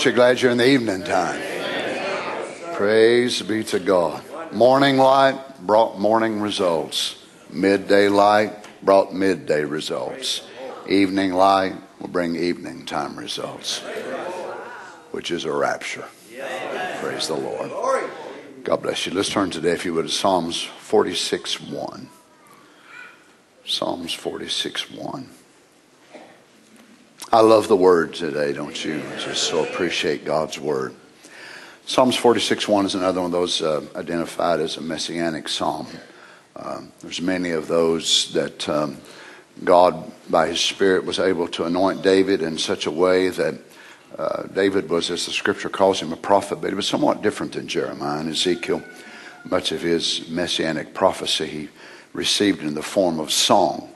Aren't you glad you're in the evening time? Praise be to God. Morning light brought morning results. Midday light brought midday results. Evening light will bring evening time results, which is a rapture. Praise the Lord. God bless you. Let's turn today, if you would, to Psalms 46 1. Psalms 46 1. I love the word today, don't you? Just so appreciate God's word. Psalms 46 1 is another one of those uh, identified as a messianic psalm. Um, there's many of those that um, God, by His Spirit, was able to anoint David in such a way that uh, David was, as the scripture calls him, a prophet, but he was somewhat different than Jeremiah and Ezekiel. Much of his messianic prophecy he received in the form of song.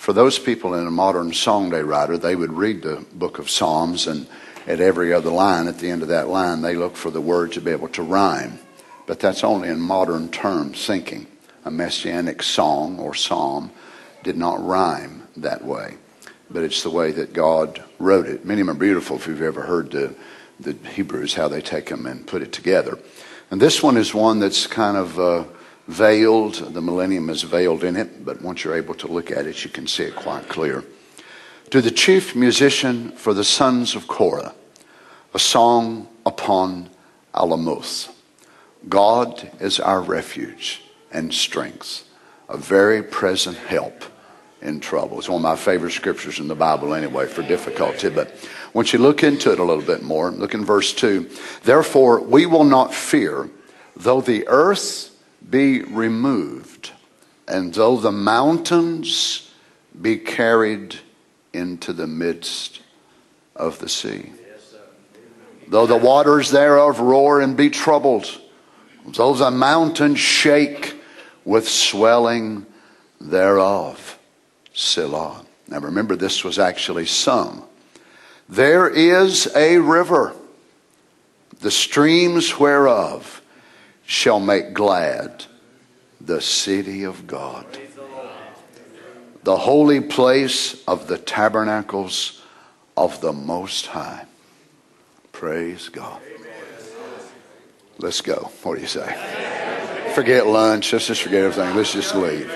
For those people in a modern song day writer, they would read the book of Psalms, and at every other line, at the end of that line, they look for the word to be able to rhyme. But that's only in modern terms thinking. A messianic song or psalm did not rhyme that way but it's the way that God wrote it. Many of them are beautiful if you've ever heard the, the Hebrews, how they take them and put it together. And this one is one that's kind of uh, veiled. The millennium is veiled in it, but once you're able to look at it, you can see it quite clear. To the chief musician for the sons of Korah, a song upon Alamoth. God is our refuge and strength, a very present help in trouble. It's one of my favorite scriptures in the Bible, anyway, for difficulty. But once you look into it a little bit more, look in verse 2. Therefore, we will not fear, though the earth be removed, and though the mountains be carried into the midst of the sea. Though the waters thereof roar and be troubled, though the mountains shake with swelling thereof. Selah. Now remember, this was actually sung. There is a river, the streams whereof shall make glad the city of God, the holy place of the tabernacles of the Most High. Praise God. Let's go. What do you say? Forget lunch. Let's just forget everything. Let's just leave.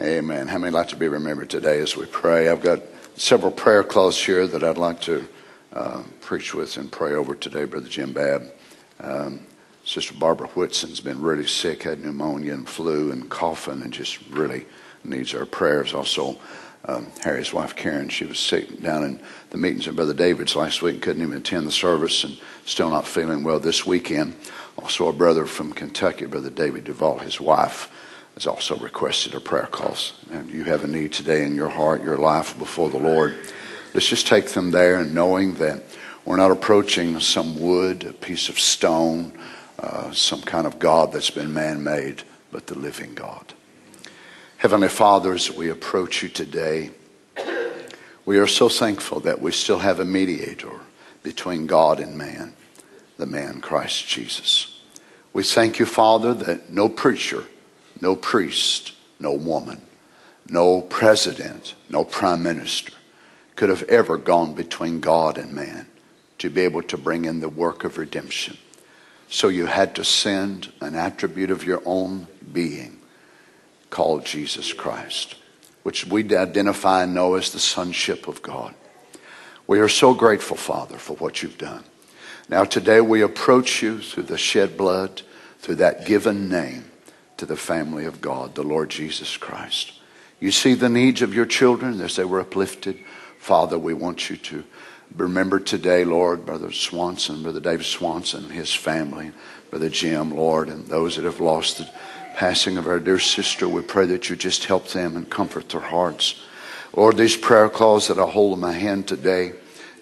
Amen. How many like to be remembered today as we pray? I've got several prayer cloths here that I'd like to uh, preach with and pray over today, Brother Jim Babb. Um, Sister Barbara Whitson's been really sick, had pneumonia and flu and coughing, and just really needs our prayers. Also, um, Harry's wife Karen, she was sick down in the meetings of Brother David's last week couldn't even attend the service and still not feeling well this weekend. Also, a brother from Kentucky, Brother David Duvall, his wife has also requested a prayer cloth. And you have a need today in your heart, your life before the Lord. Let's just take them there and knowing that we're not approaching some wood, a piece of stone, uh, some kind of God that's been man made, but the living God. Heavenly Father, as we approach you today, we are so thankful that we still have a mediator between God and man, the man Christ Jesus. We thank you, Father, that no preacher no priest, no woman, no president, no prime minister could have ever gone between God and man to be able to bring in the work of redemption. So you had to send an attribute of your own being called Jesus Christ, which we identify and know as the sonship of God. We are so grateful, Father, for what you've done. Now, today we approach you through the shed blood, through that given name to the family of God, the Lord Jesus Christ. You see the needs of your children as they were uplifted. Father, we want you to remember today, Lord, Brother Swanson, Brother David Swanson, his family, Brother Jim, Lord, and those that have lost the passing of our dear sister. We pray that you just help them and comfort their hearts. Lord, these prayer cloths that I hold in my hand today,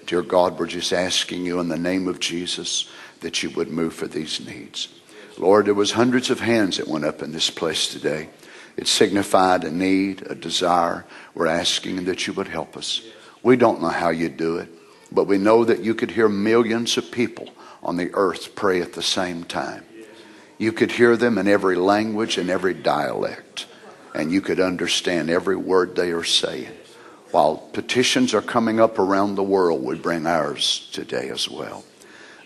dear God, we're just asking you in the name of Jesus that you would move for these needs. Lord, there was hundreds of hands that went up in this place today. It signified a need, a desire. We're asking that you would help us. We don't know how you do it, but we know that you could hear millions of people on the earth pray at the same time. You could hear them in every language and every dialect and you could understand every word they are saying. While petitions are coming up around the world, we bring ours today as well.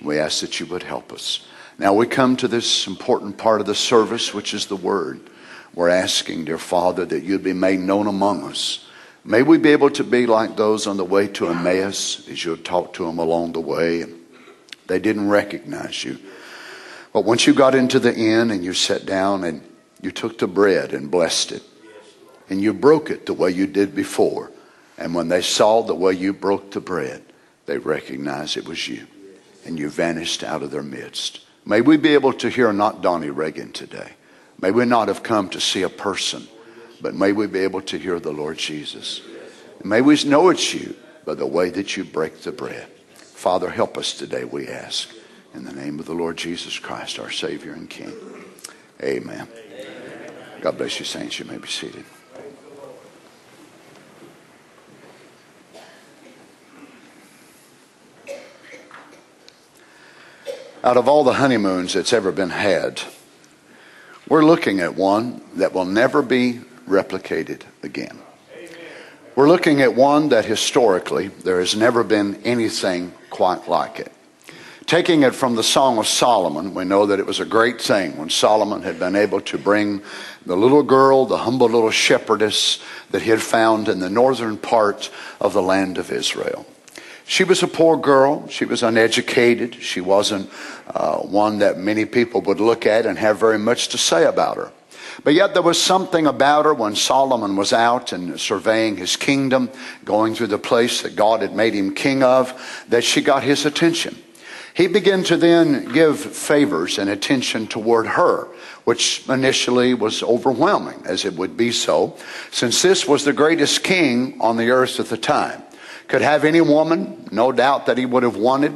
We ask that you would help us. Now we come to this important part of the service, which is the Word. We're asking, dear Father, that you'd be made known among us. May we be able to be like those on the way to Emmaus as you talked to them along the way. They didn't recognize you. But once you got into the inn and you sat down and you took the bread and blessed it, and you broke it the way you did before, and when they saw the way you broke the bread, they recognized it was you, and you vanished out of their midst. May we be able to hear not Donnie Reagan today. May we not have come to see a person, but may we be able to hear the Lord Jesus. May we know it's you by the way that you break the bread. Father, help us today, we ask. In the name of the Lord Jesus Christ, our Savior and King. Amen. God bless you, saints. You may be seated. Out of all the honeymoons that's ever been had, we're looking at one that will never be replicated again. We're looking at one that historically there has never been anything quite like it. Taking it from the Song of Solomon, we know that it was a great thing when Solomon had been able to bring the little girl, the humble little shepherdess that he had found in the northern part of the land of Israel. She was a poor girl. She was uneducated. She wasn't uh, one that many people would look at and have very much to say about her. But yet there was something about her when Solomon was out and surveying his kingdom, going through the place that God had made him king of, that she got his attention. He began to then give favors and attention toward her, which initially was overwhelming, as it would be so, since this was the greatest king on the earth at the time. Could have any woman, no doubt that he would have wanted.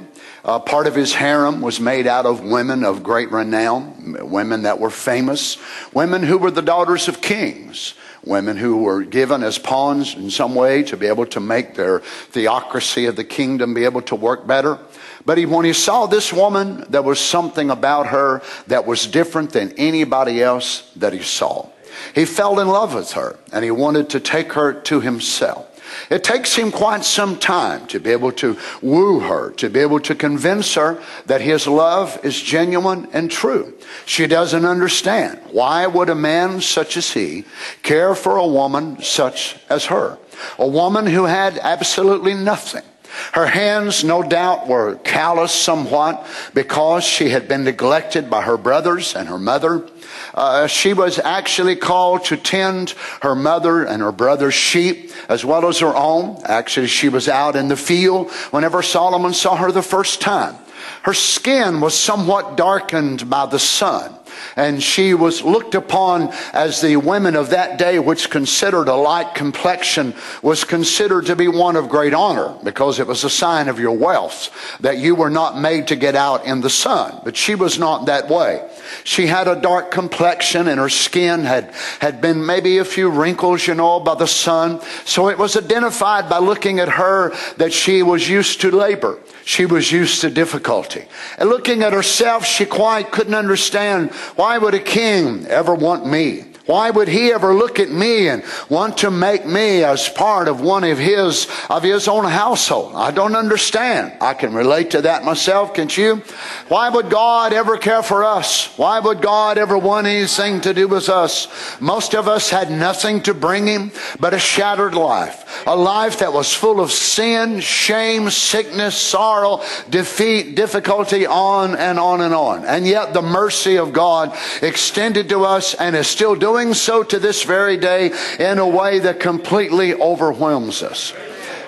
Uh, part of his harem was made out of women of great renown, women that were famous, women who were the daughters of kings women who were given as pawns in some way to be able to make their theocracy of the kingdom be able to work better. But he, when he saw this woman, there was something about her that was different than anybody else that he saw. He fell in love with her and he wanted to take her to himself. It takes him quite some time to be able to woo her, to be able to convince her that his love is genuine and true. She doesn't understand. Why would a man such as he care for a woman such as her? A woman who had absolutely nothing. Her hands, no doubt, were calloused somewhat because she had been neglected by her brothers and her mother. Uh, she was actually called to tend her mother and her brother's sheep as well as her own. Actually, she was out in the field whenever Solomon saw her the first time. Her skin was somewhat darkened by the sun and she was looked upon as the women of that day, which considered a light complexion, was considered to be one of great honor because it was a sign of your wealth that you were not made to get out in the sun. But she was not that way. She had a dark complexion and her skin had, had been maybe a few wrinkles, you know, by the sun. So it was identified by looking at her that she was used to labor. She was used to difficulty. And looking at herself, she quite couldn't understand why would a king ever want me? Why would he ever look at me and want to make me as part of one of his, of his own household? I don't understand. I can relate to that myself, can't you? Why would God ever care for us? Why would God ever want anything to do with us? Most of us had nothing to bring him but a shattered life. A life that was full of sin, shame, sickness, sorrow, defeat, difficulty, on and on and on. And yet the mercy of God extended to us and is still doing doing so to this very day in a way that completely overwhelms us.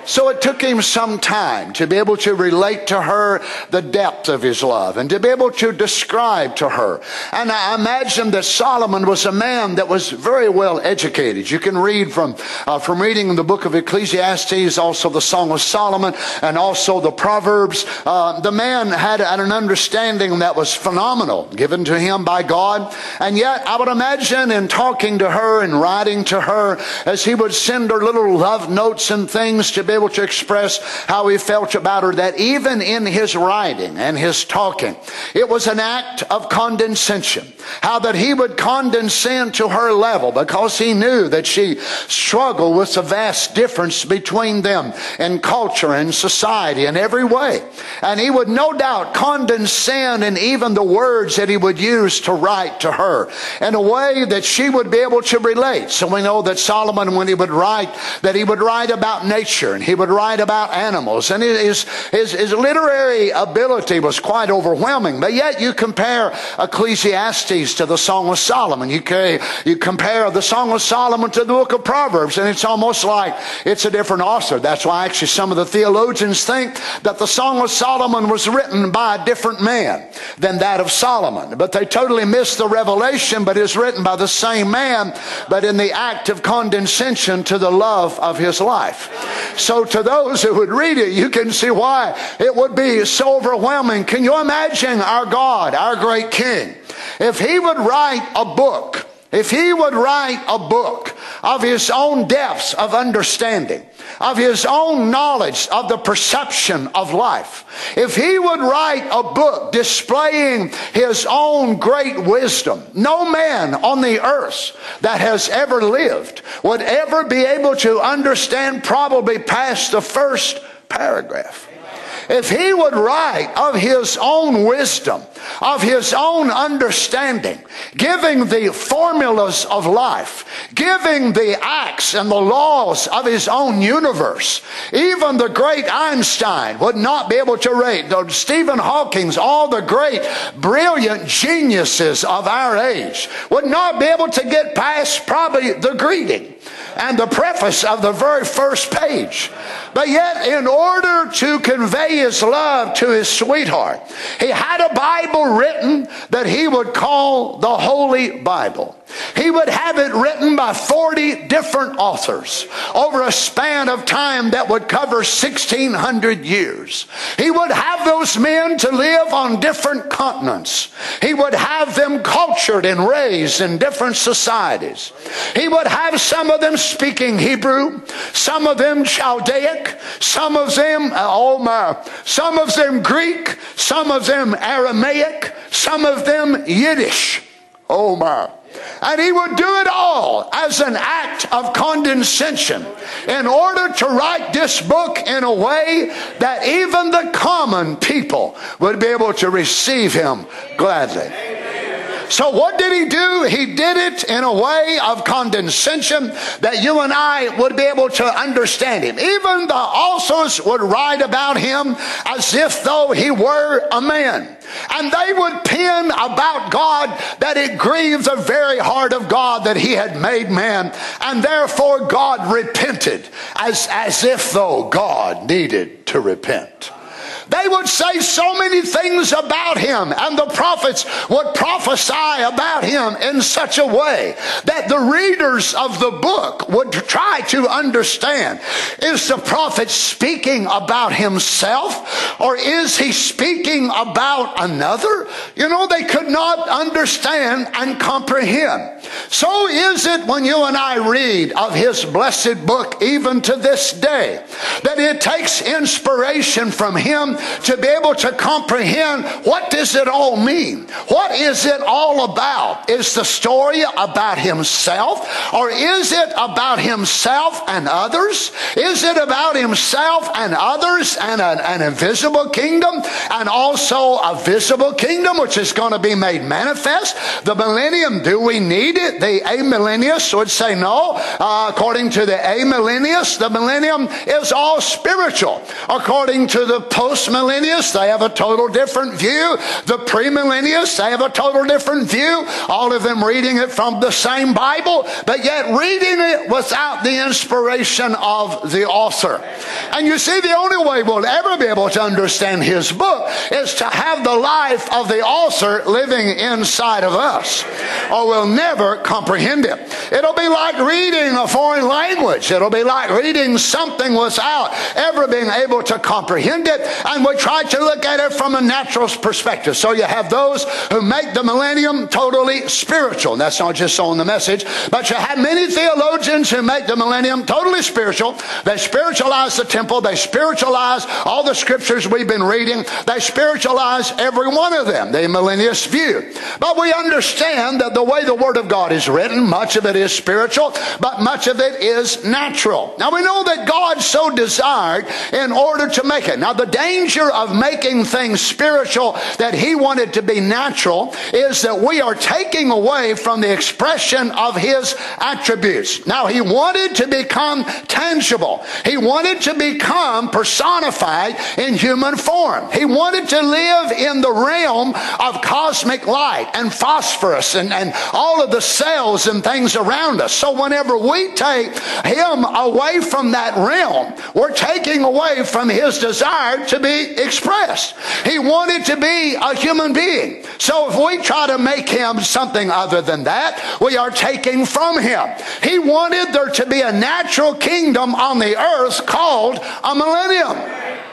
So it took him some time to be able to relate to her the depth of his love and to be able to describe to her. And I imagine that Solomon was a man that was very well educated. You can read from, uh, from reading the book of Ecclesiastes, also the Song of Solomon, and also the Proverbs. Uh, the man had an understanding that was phenomenal, given to him by God. And yet, I would imagine in talking to her and writing to her, as he would send her little love notes and things to be able to express how he felt about her that even in his writing and his talking, it was an act of condescension. How that he would condescend to her level because he knew that she struggled with the vast difference between them in culture and society in every way. And he would no doubt condescend in even the words that he would use to write to her in a way that she would be able to relate. So we know that Solomon, when he would write, that he would write about nature and he would write about animals. And his, his, his literary ability was quite overwhelming. But yet you compare Ecclesiastes to the Song of Solomon. You, you compare the Song of Solomon to the book of Proverbs, and it's almost like it's a different author. That's why actually some of the theologians think that the Song of Solomon was written by a different man than that of Solomon. But they totally miss the revelation, but is written by the same man, but in the act of condescension to the love of his life. So to those who would read it, you can see why it would be so overwhelming. Can you imagine our God, our great King, if he would write a book, if he would write a book of his own depths of understanding, of his own knowledge of the perception of life. If he would write a book displaying his own great wisdom, no man on the earth that has ever lived would ever be able to understand probably past the first paragraph if he would write of his own wisdom, of his own understanding, giving the formulas of life, giving the acts and the laws of his own universe, even the great Einstein would not be able to rate. Stephen Hawking's, all the great, brilliant geniuses of our age would not be able to get past probably the greeting and the preface of the very first page. But yet, in order to convey his love to his sweetheart, he had a Bible written that he would call the Holy Bible. He would have it written by 40 different authors over a span of time that would cover 1600 years. He would have those men to live on different continents. He would have them cultured and raised in different societies. He would have some of them speaking Hebrew, some of them Chaldaic, some of them, uh, oh my, some of them Greek, some of them Aramaic, some of them Yiddish. Oh my. And he would do it all as an act of condescension in order to write this book in a way that even the common people would be able to receive him gladly. So what did he do? He did it in a way of condescension that you and I would be able to understand him. Even the authors would write about him as if though he were a man. And they would pen about God that it grieved the very heart of God that he had made man. And therefore God repented as, as if though God needed to repent. They would say so many things about him, and the prophets would prophesy about him in such a way that the readers of the book would try to understand is the prophet speaking about himself or is he speaking about another? You know, they could not understand and comprehend. So is it when you and I read of his blessed book, even to this day, that it takes inspiration from him to be able to comprehend what does it all mean? What is it all about? Is the story about himself or is it about himself and others? Is it about himself and others and an, an invisible kingdom and also a visible kingdom which is going to be made manifest? The millennium, do we need it? The amillennialists would say no. Uh, according to the amillennialists, the millennium is all spiritual. According to the post millennialists, they have a total different view. The premillennialists, they have a total different view. All of them reading it from the same Bible, but yet reading it without the inspiration of the author. And you see, the only way we'll ever be able to understand his book is to have the life of the author living inside of us, or we'll never comprehend it. It'll be like reading a foreign language. It'll be like reading something without ever being able to comprehend it. And we try to look at it from a natural perspective. So you have those who make the millennium totally spiritual. That's not just on the message, but you have many theologians who make the millennium totally spiritual. They spiritualize the temple. They spiritualize all the scriptures we've been reading. They spiritualize every one of them, the millennialist view. But we understand that the way the Word of God is written, much of it is spiritual, but much of it is natural. Now we know that God so desired in order to make it. Now the danger of making things spiritual that He wanted to be natural is that we are taking away from the expression of His attributes. Now He wanted to become tangible. He wanted to become personified in human form. He wanted to live in the realm of cosmic light and phosphorus and, and all of the cells and things around us. So whenever we take Him away from that realm, we're taking away from His desire to be expressed. He wanted to be a human being. So if we try to make Him something other than that, we are taking from Him. He wanted there to be a natural kingdom on the earth called a millennium.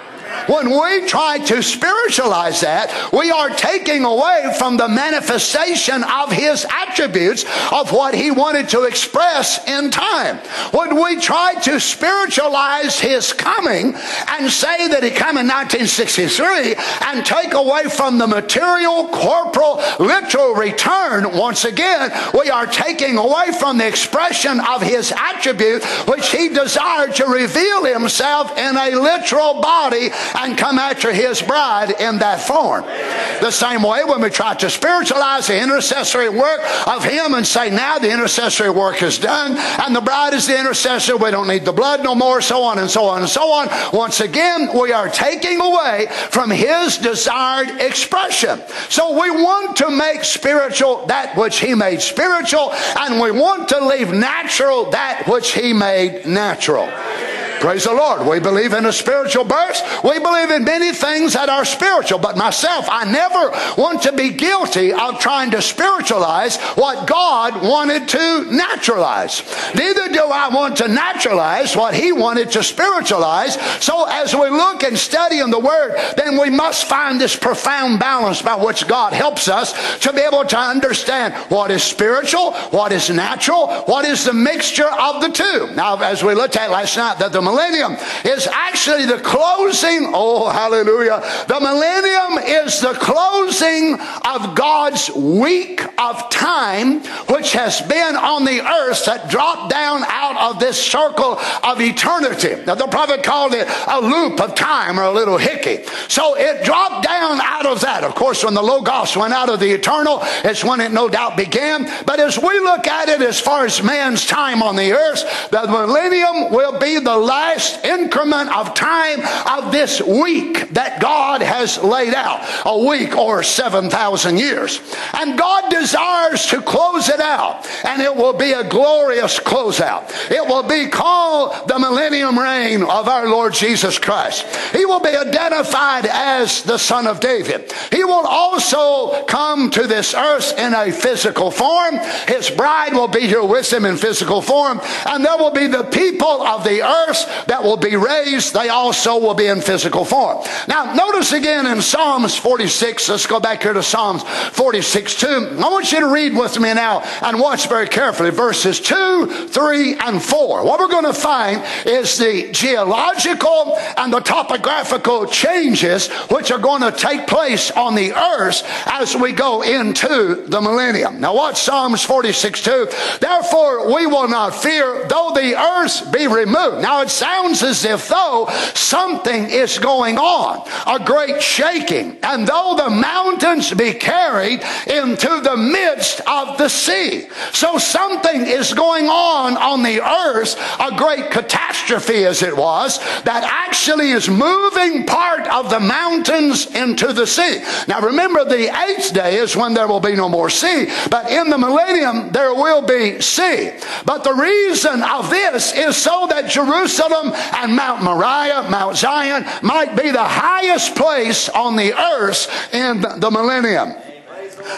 When we try to spiritualize that, we are taking away from the manifestation of His attributes of what He wanted to express in time. When we try to spiritualize His coming and say that He came in 1963 and take away from the material, corporal, literal return, once again, we are taking away from the expression of His attribute which He desired to reveal Himself in a literal body and come after his bride in that form. The same way when we try to spiritualize the intercessory work of him and say, now the intercessory work is done and the bride is the intercessor, we don't need the blood no more, so on and so on and so on. Once again, we are taking away from his desired expression. So we want to make spiritual that which he made spiritual, and we want to leave natural that which he made natural. Praise the Lord. We believe in a spiritual birth. We believe in many things that are spiritual. But myself, I never want to be guilty of trying to spiritualize what God wanted to naturalize. Neither do I want to naturalize what He wanted to spiritualize. So as we look and study in the Word, then we must find this profound balance by which God helps us to be able to understand what is spiritual, what is natural, what is the mixture of the two. Now, as we looked at last night, that the millennium is actually the closing. Oh, hallelujah. The millennium is the closing of God's week of time, which has been on the earth that dropped down out of this circle of eternity. Now, the prophet called it a loop of time or a little hickey. So it dropped down out of that. Of course, when the Logos went out of the eternal, it's when it no doubt began. But as we look at it as far as man's time on the earth, the millennium will be the last increment of time of this week that God has laid out a week or 7,000 years. And God desires to close it out, and it will be a glorious closeout. It will be called the millennium reign of our Lord Jesus Christ. He will be identified as the Son of David. He will also come to this earth in a physical form. His bride will be here with him in physical form, and there will be the people of the earth that will be raised, they also will be in physical form. Now, notice again in Psalms 46, let's go back here to Psalms 46 2. I want you to read with me now and watch very carefully verses 2, 3, and 4. What we're going to find is the geological and the topographical changes which are going to take place on the earth as we go into the millennium. Now, watch Psalms 46 2. Therefore, we will not fear, though the earth be removed. Now, it sounds as if though something is going on, a great shaking, and though the mountains be carried into the midst of the sea. So something is going on on the earth, a great catastrophe as it was, that actually is moving part of the mountains into the sea. Now remember, the eighth day is when there will be no more sea, but in the millennium there will be sea. But the reason of this is so that Jerusalem Jerusalem and Mount Moriah, Mount Zion, might be the highest place on the earth in the millennium.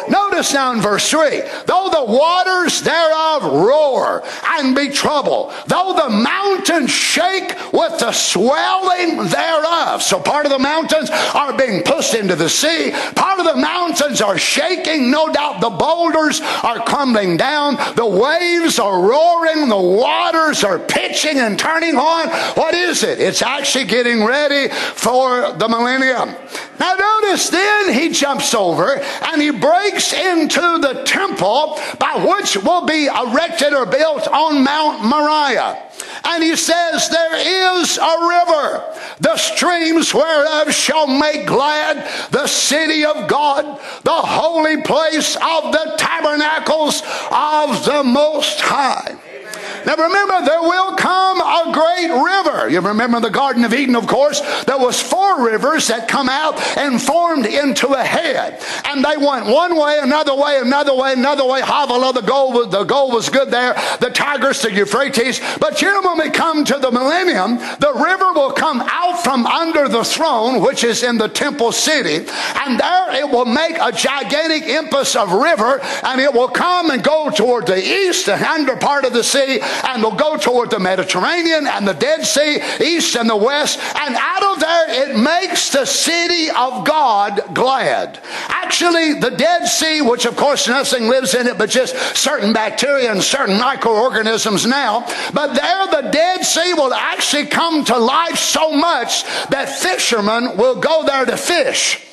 Notice now in verse 3 though the waters thereof roar and be troubled, though the mountains shake with the swelling thereof. So part of the mountains are being pushed into the sea, part of the mountains are shaking. No doubt the boulders are crumbling down, the waves are roaring, the waters are pitching and turning on. What is it? It's actually getting ready for the millennium. Now notice then he jumps over and he breaks into the temple by which will be erected or built on Mount Moriah. And he says, There is a river, the streams whereof shall make glad the city of God, the holy place of the tabernacles of the Most High. Now remember, there will come a great river. You remember the Garden of Eden, of course. There was four rivers that come out and formed into a head. And they went one way, another way, another way, another way. Havilah, the gold was, the gold was good there. The Tigris, the Euphrates. But here when we come to the millennium, the river will come out from under the throne, which is in the temple city. And there it will make a gigantic impulse of river and it will come and go toward the east, the under part of the sea, and they'll go toward the Mediterranean and the Dead Sea, east and the west, and out of there it makes the city of God glad. Actually, the Dead Sea, which of course nothing lives in it but just certain bacteria and certain microorganisms now, but there the Dead Sea will actually come to life so much that fishermen will go there to fish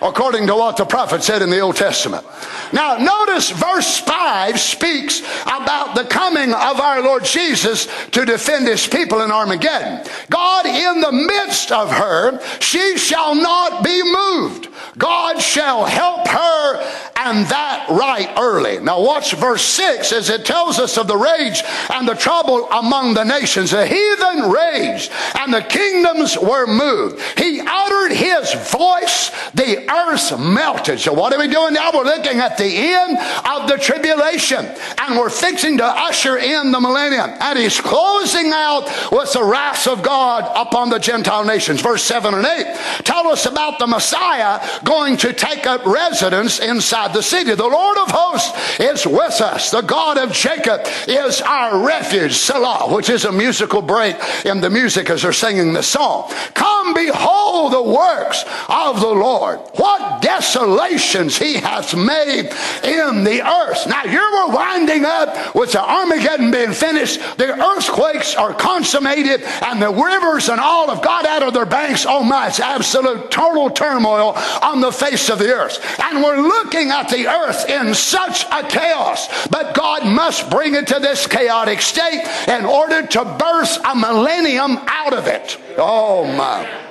according to what the prophet said in the Old Testament. Now, notice verse 5 speaks about the coming of our Lord Jesus to defend his people in Armageddon. God, in the midst of her, she shall not be moved. God shall help her, and that right early. Now, watch verse 6 as it tells us of the rage and the trouble among the nations. The heathen raged, and the kingdoms were moved. He uttered his voice, the earth melted. So, what are we doing now? We're looking at the end of the tribulation and we're fixing to usher in the millennium. And he's closing out with the wrath of God upon the Gentile nations. Verse 7 and 8 tell us about the Messiah going to take up residence inside the city. The Lord of hosts is with us. The God of Jacob is our refuge, Selah, which is a musical break in the music as they're singing the song. Come behold the works of the Lord what desolations he hath made in the earth. Now, here we're winding up with the Armageddon being finished. The earthquakes are consummated, and the rivers and all have got out of their banks. Oh my, it's absolute total turmoil on the face of the earth. And we're looking at the earth in such a chaos. But God must bring it to this chaotic state in order to birth a millennium out of it. Oh my.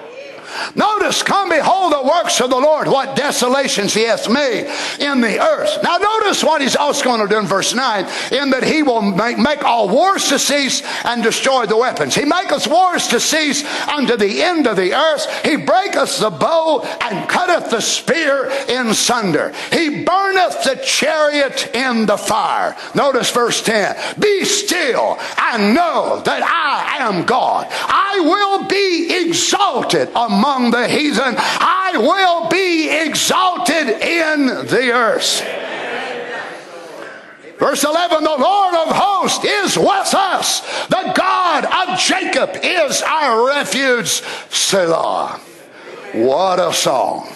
Notice, come behold the works of the Lord, what desolations he hath made in the earth. Now notice what he's also going to do in verse 9, in that he will make, make all wars to cease and destroy the weapons. He maketh wars to cease unto the end of the earth. He breaketh the bow and cutteth the spear in sunder. He burneth the chariot in the fire. Notice verse 10. Be still and know that I am God. I will be exalted among among the heathen. I will be exalted in the earth. Verse 11, the Lord of hosts is with us. The God of Jacob is our refuge. Selah. What a song.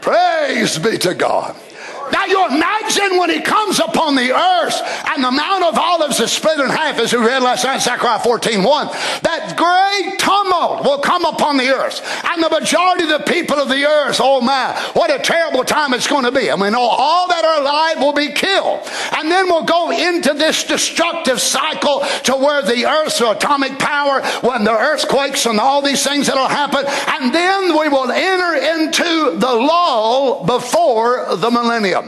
Praise be to God. Now you imagine when he comes upon the earth and the Mount of Olives is split in half, as we read last night, Zechariah 14 1. That great tumult will come upon the earth. And the majority of the people of the earth, oh my, what a terrible time it's going to be. I mean, all, all that are alive will be killed. And then we'll go into this destructive cycle to where the earth's atomic power, when the earthquakes and all these things that'll happen. And then we will enter into the lull before the millennium.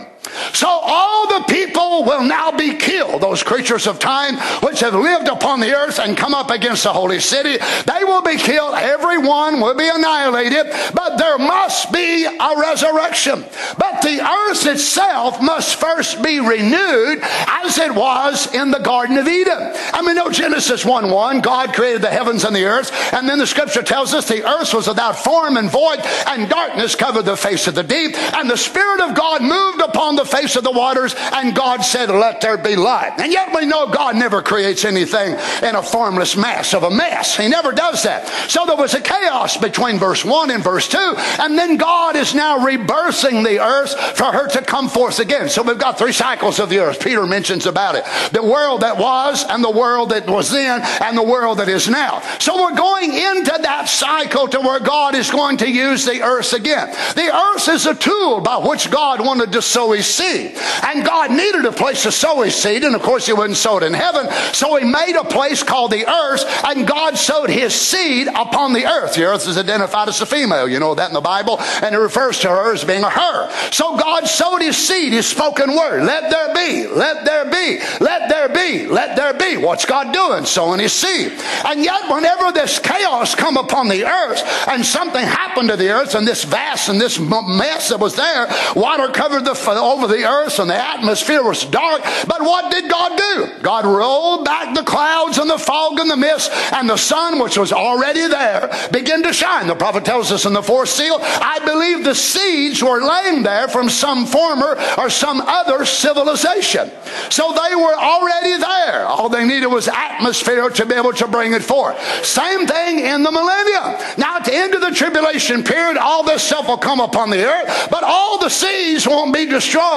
So all the people will now be killed. Those creatures of time which have lived upon the earth and come up against the holy city, they will be killed. Everyone will be annihilated, but there must be a resurrection. But the earth itself must first be renewed as it was in the Garden of Eden. I mean, no Genesis 1 1, God created the heavens and the earth, and then the scripture tells us the earth was without form and void, and darkness covered the face of the deep, and the Spirit of God moved upon the face of the waters, and God said, Let there be light. And yet we know God never creates anything in a formless mass of a mess. He never does that. So there was a chaos between verse 1 and verse 2, and then God is now rebirthing the earth for her to come forth again. So we've got three cycles of the earth. Peter mentions about it. The world that was, and the world that was then, and the world that is now. So we're going into that cycle to where God is going to use the earth again. The earth is a tool by which God wanted to sow his seed. And God needed a place to sow his seed, and of course he wouldn't sow it in heaven. So he made a place called the earth, and God sowed his seed upon the earth. The earth is identified as a female. You know that in the Bible, and it refers to her as being a her. So God sowed his seed, his spoken word. Let there be, let there be, let there be, let there be. What's God doing? Sowing his seed. And yet, whenever this chaos come upon the earth, and something happened to the earth, and this vast and this mess that was there, water covered the, over the earth, and the atmosphere was dark. But what did God do? God rolled back the clouds and the fog and the mist, and the sun, which was already there, began to shine. The prophet tells us in the fourth seal, I believe the seeds were laying there from some former or some other civilization. So they were already there. All they needed was atmosphere to be able to bring it forth. Same thing in the millennium. Now, at the end of the tribulation period, all this stuff will come upon the earth, but all the seas won't be destroyed.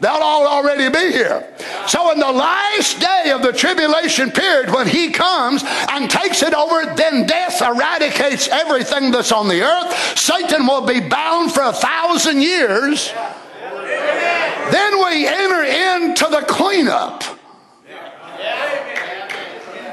They'll all already be here. So, in the last day of the tribulation period, when He comes and takes it over, then death eradicates everything that's on the earth. Satan will be bound for a thousand years. Then we enter into the cleanup.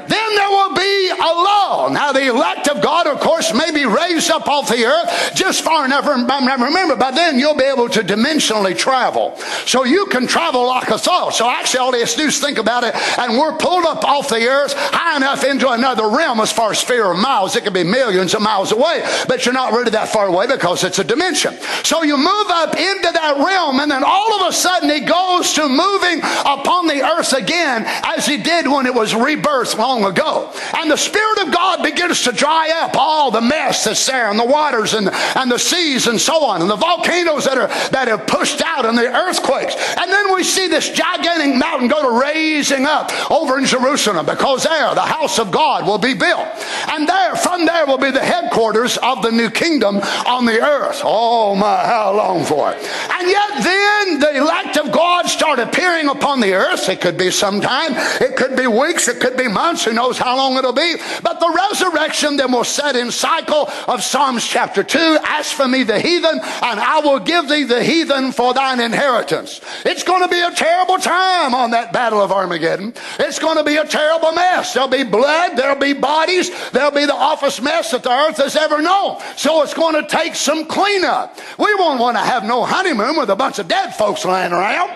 Then there will be a law. Now, the elect of God, of course, may be raised up off the earth just far enough. Remember, by then you'll be able to dimensionally travel. So you can travel like a thought. So actually, all they have do is think about it, and we're pulled up off the earth high enough into another realm as far as sphere of miles. It could be millions of miles away, but you're not really that far away because it's a dimension. So you move up into that realm, and then all of a sudden he goes to moving upon the earth again as he did when it was rebirthed long ago. And the Spirit of God begins to dry up all the mess that's there and the waters and, and the seas and so on and the volcanoes that are that have pushed out and the earthquakes. And then we see this gigantic mountain go to raising up over in Jerusalem because there the house of God will be built. And there, from there will be the headquarters of the new kingdom on the earth. Oh my, how long for it? And yet then the elect of God start appearing upon the earth. It could be sometime, it could be weeks, it could be months, knows how long it'll be. But the resurrection then will set in cycle of Psalms chapter 2. Ask for me the heathen, and I will give thee the heathen for thine inheritance. It's going to be a terrible time on that battle of Armageddon. It's going to be a terrible mess. There'll be blood, there'll be bodies, there'll be the office mess that the earth has ever known. So it's going to take some cleanup. We won't want to have no honeymoon with a bunch of dead folks lying around.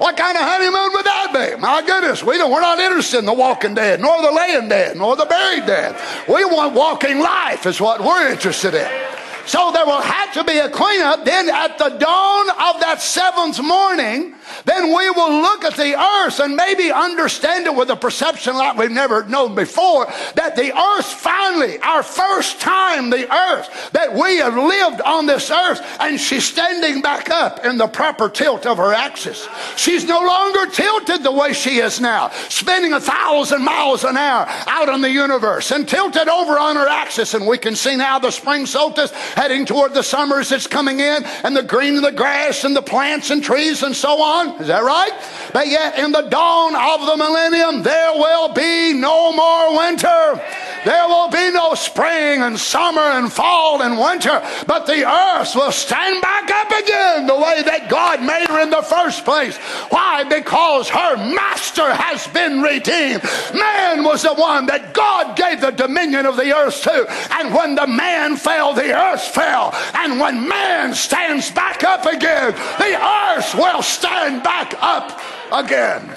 What kind of honeymoon would that be? My goodness, we don't, we're not interested in the walking dead, nor the laying dead, nor the buried dead. We want walking life, is what we're interested in. So there will have to be a cleanup. Then at the dawn of that seventh morning, then we will look at the earth and maybe understand it with a perception like we've never known before that the earth finally, our first time, the earth, that we have lived on this earth, and she's standing back up in the proper tilt of her axis. She's no longer tilted the way she is now, spinning a thousand miles an hour out in the universe and tilted over on her axis. And we can see now the spring solstice heading toward the summers that's coming in, and the green of the grass and the plants and trees and so on. Is that right? But yet, in the dawn of the millennium, there will be no more winter. There will be no spring and summer and fall and winter, but the earth will stand back up again the way that God made her in the first place. Why? Because her master has been redeemed. Man was the one that God gave the dominion of the earth to. And when the man fell, the earth fell. And when man stands back up again, the earth will stand back up again.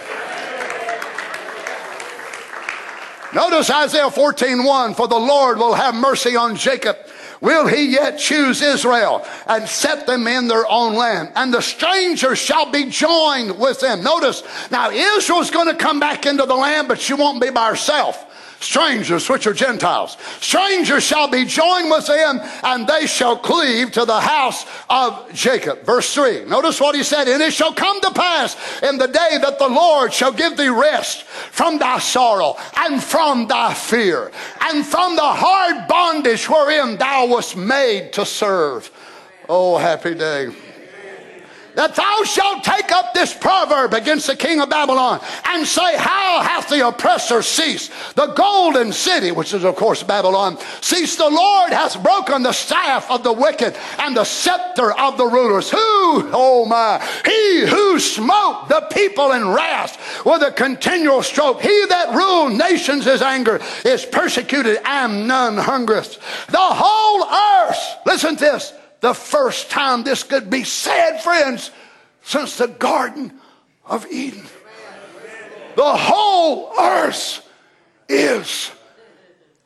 Notice Isaiah 14 1 For the Lord will have mercy on Jacob. Will he yet choose Israel and set them in their own land? And the strangers shall be joined with them. Notice, now Israel's going to come back into the land, but she won't be by herself strangers, which are Gentiles. Strangers shall be joined with them, and they shall cleave to the house of Jacob. Verse 3. Notice what he said. And it shall come to pass in the day that the Lord shall give thee rest from thy sorrow, and from thy fear, and from the hard bondage wherein thou wast made to serve. Oh, happy day that thou shalt take up this proverb against the king of Babylon and say, How hath the oppressor ceased? The golden city, which is of course Babylon, ceased. The Lord hath broken the staff of the wicked and the scepter of the rulers. Who, oh my, he who smote the people in wrath with a continual stroke. He that ruled nations is anger, is persecuted, and none hungereth. The whole earth, listen to this the first time this could be said, friends, since the Garden of Eden. The whole earth is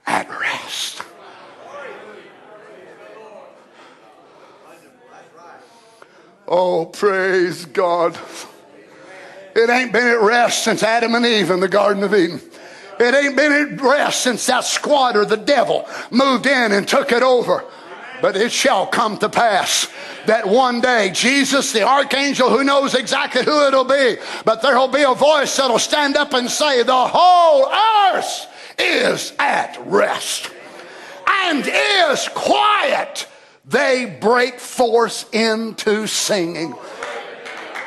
at rest. Oh, praise God. It ain't been at rest since Adam and Eve in the Garden of Eden. It ain't been at rest since that squatter, the devil, moved in and took it over. But it shall come to pass that one day Jesus, the archangel, who knows exactly who it'll be, but there'll be a voice that'll stand up and say, The whole earth is at rest and is quiet. They break forth into singing.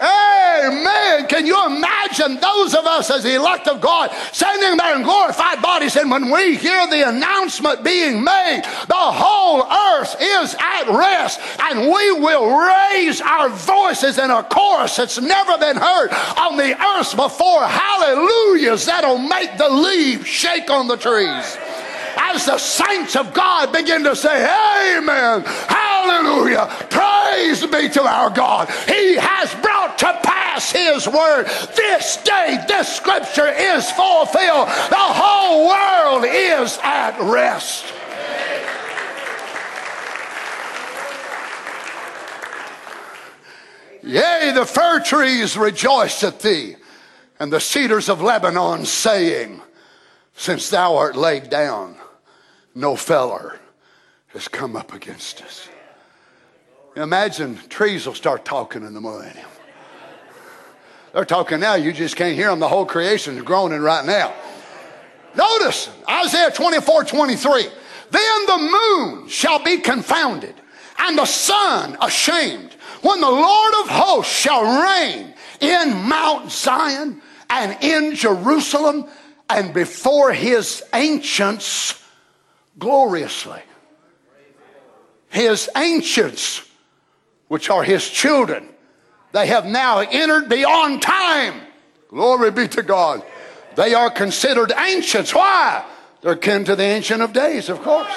Amen. Can you imagine those of us as the elect of God standing there in glorified bodies? And when we hear the announcement being made, the whole earth is at rest, and we will raise our voices in a chorus that's never been heard on the earth before. Hallelujahs that'll make the leaves shake on the trees as the saints of God begin to say, Amen, Hallelujah, praise be to our God. He has brought to pass His word. This day, this scripture is fulfilled. The whole world is at rest. Yea, the fir trees rejoice at thee, and the cedars of Lebanon saying, Since thou art laid down, no feller has come up against us. Imagine trees will start talking in the millennium. They're talking now, you just can't hear them. The whole creation is groaning right now. Notice Isaiah 24 23. Then the moon shall be confounded, and the sun ashamed, when the Lord of hosts shall reign in Mount Zion and in Jerusalem and before his ancients gloriously. His ancients, which are his children, they have now entered beyond time. Glory be to God. They are considered ancients. Why? They're kin to the Ancient of Days, of course.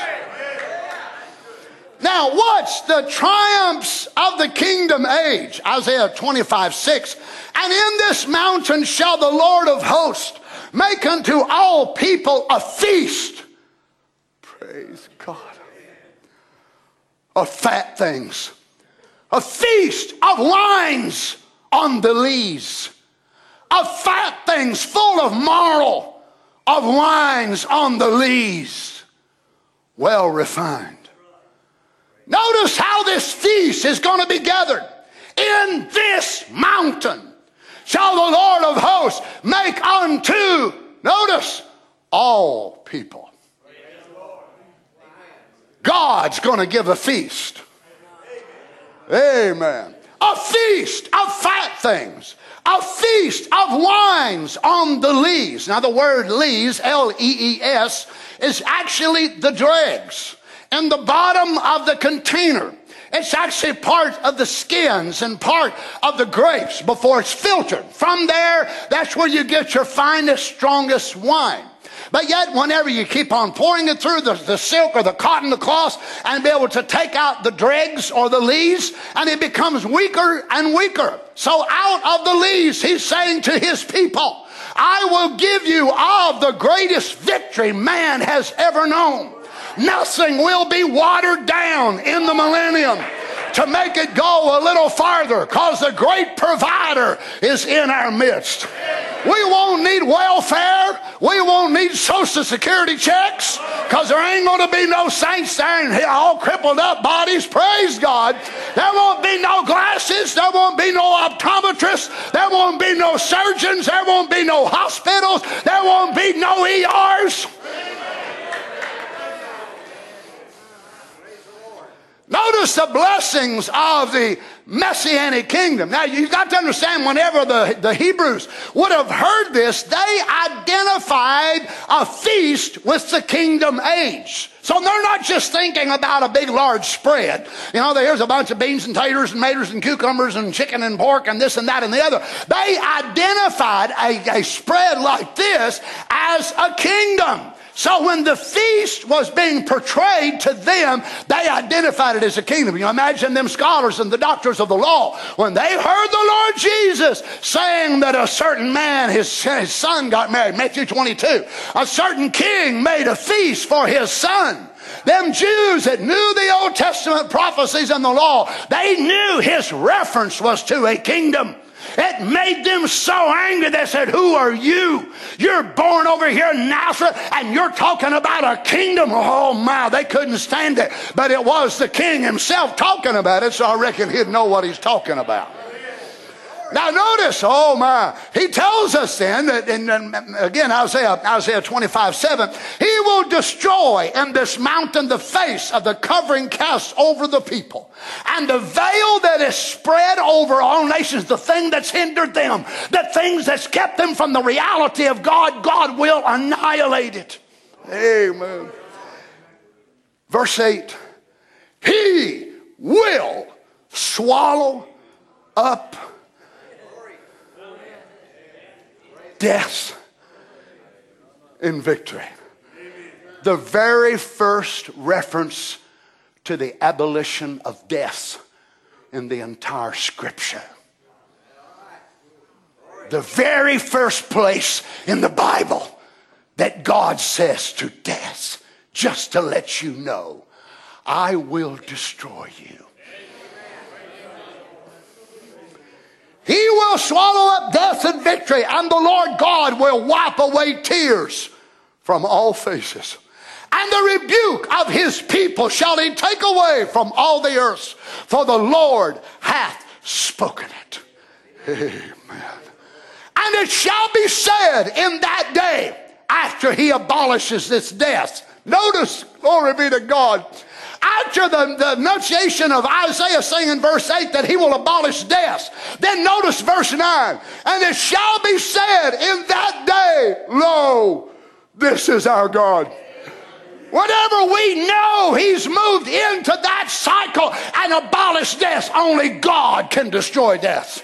Now, watch the triumphs of the kingdom age. Isaiah 25, 6. And in this mountain shall the Lord of hosts make unto all people a feast Praise God. Of fat things. A feast of wines on the lees. Of fat things full of marrow. Of wines on the lees. Well refined. Notice how this feast is going to be gathered. In this mountain shall the Lord of hosts make unto, notice, all people. God's going to give a feast. Amen. a feast of fat things, a feast of wines on the lees. Now, the word lees, L E E S, is actually the dregs in the bottom of the container. It's actually part of the skins and part of the grapes before it's filtered. From there, that's where you get your finest, strongest wine. But yet, whenever you keep on pouring it through the, the silk or the cotton, the cloth, and be able to take out the dregs or the lees, and it becomes weaker and weaker. So out of the lees, he's saying to his people, I will give you of the greatest victory man has ever known. Nothing will be watered down in the millennium to make it go a little farther because the great provider is in our midst. We won't need welfare. We won't need social security checks because there ain't going to be no saints there and all crippled up bodies. Praise God. There won't be no glasses. There won't be no optometrists. There won't be no surgeons. There won't be no hospitals. There won't be no ERs. Notice the blessings of the messianic kingdom. Now, you've got to understand, whenever the, the Hebrews would have heard this, they identified a feast with the kingdom age. So they're not just thinking about a big, large spread. You know, there's a bunch of beans and taters and maters and cucumbers and chicken and pork and this and that and the other. They identified a, a spread like this as a kingdom. So when the feast was being portrayed to them, they identified it as a kingdom. You imagine them scholars and the doctors of the law, when they heard the Lord Jesus saying that a certain man, his, his son got married, Matthew 22, a certain king made a feast for his son. Them Jews that knew the Old Testament prophecies and the law, they knew his reference was to a kingdom. It made them so angry they said, Who are you? You're born over here in Nazareth and you're talking about a kingdom. Oh my, they couldn't stand it. But it was the king himself talking about it, so I reckon he'd know what he's talking about. Now notice, oh my, he tells us then that, and again, Isaiah, Isaiah 25, 7, he will destroy in this mountain the face of the covering cast over the people. And the veil that is spread over all nations, the thing that's hindered them, the things that's kept them from the reality of God, God will annihilate it. Amen. Verse 8, he will swallow up death in victory. The very first reference to the abolition of death in the entire scripture. The very first place in the Bible that God says to death, just to let you know, I will destroy you. He will swallow up death and victory, and the Lord God will wipe away tears from all faces. And the rebuke of his people shall he take away from all the earth, for the Lord hath spoken it. Amen. And it shall be said in that day, after he abolishes this death. Notice, glory be to God after the, the enunciation of Isaiah saying in verse 8 that he will abolish death, then notice verse 9, and it shall be said in that day, Lo, this is our God. Whatever we know, He's moved into that cycle and abolished death. Only God can destroy death.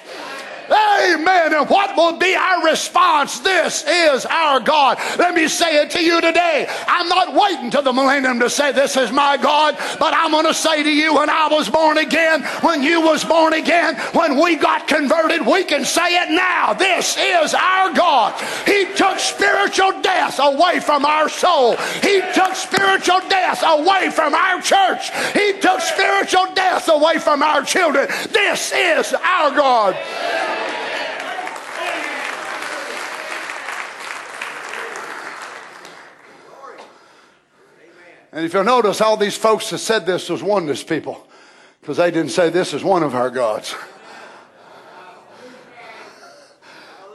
Amen. And what will be our response? This is our God. Let me say it to you today. I'm not waiting to the millennium to say this is my God, but I'm going to say to you when I was born again, when you was born again, when we got converted, we can say it now. This is our God. He took spiritual death away from our soul. He took spiritual death away from our church. He took spiritual death away from our children. This is our God. And if you'll notice, all these folks that said this was oneness people because they didn't say this is one of our gods.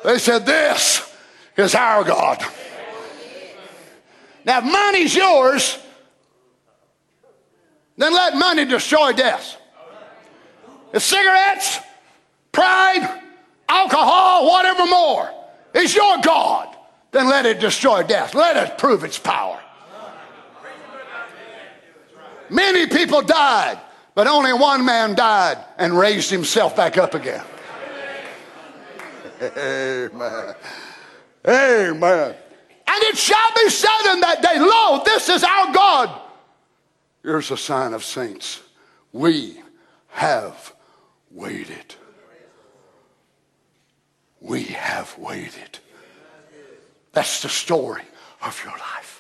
They said this is our God. Now, if money's yours, then let money destroy death. If cigarettes, pride, alcohol, whatever more is your God, then let it destroy death. Let it prove its power. Many people died, but only one man died and raised himself back up again. Amen. Amen. And it shall be said in that day, Lo, this is our God. Here's a sign of saints. We have waited. We have waited. That's the story of your life.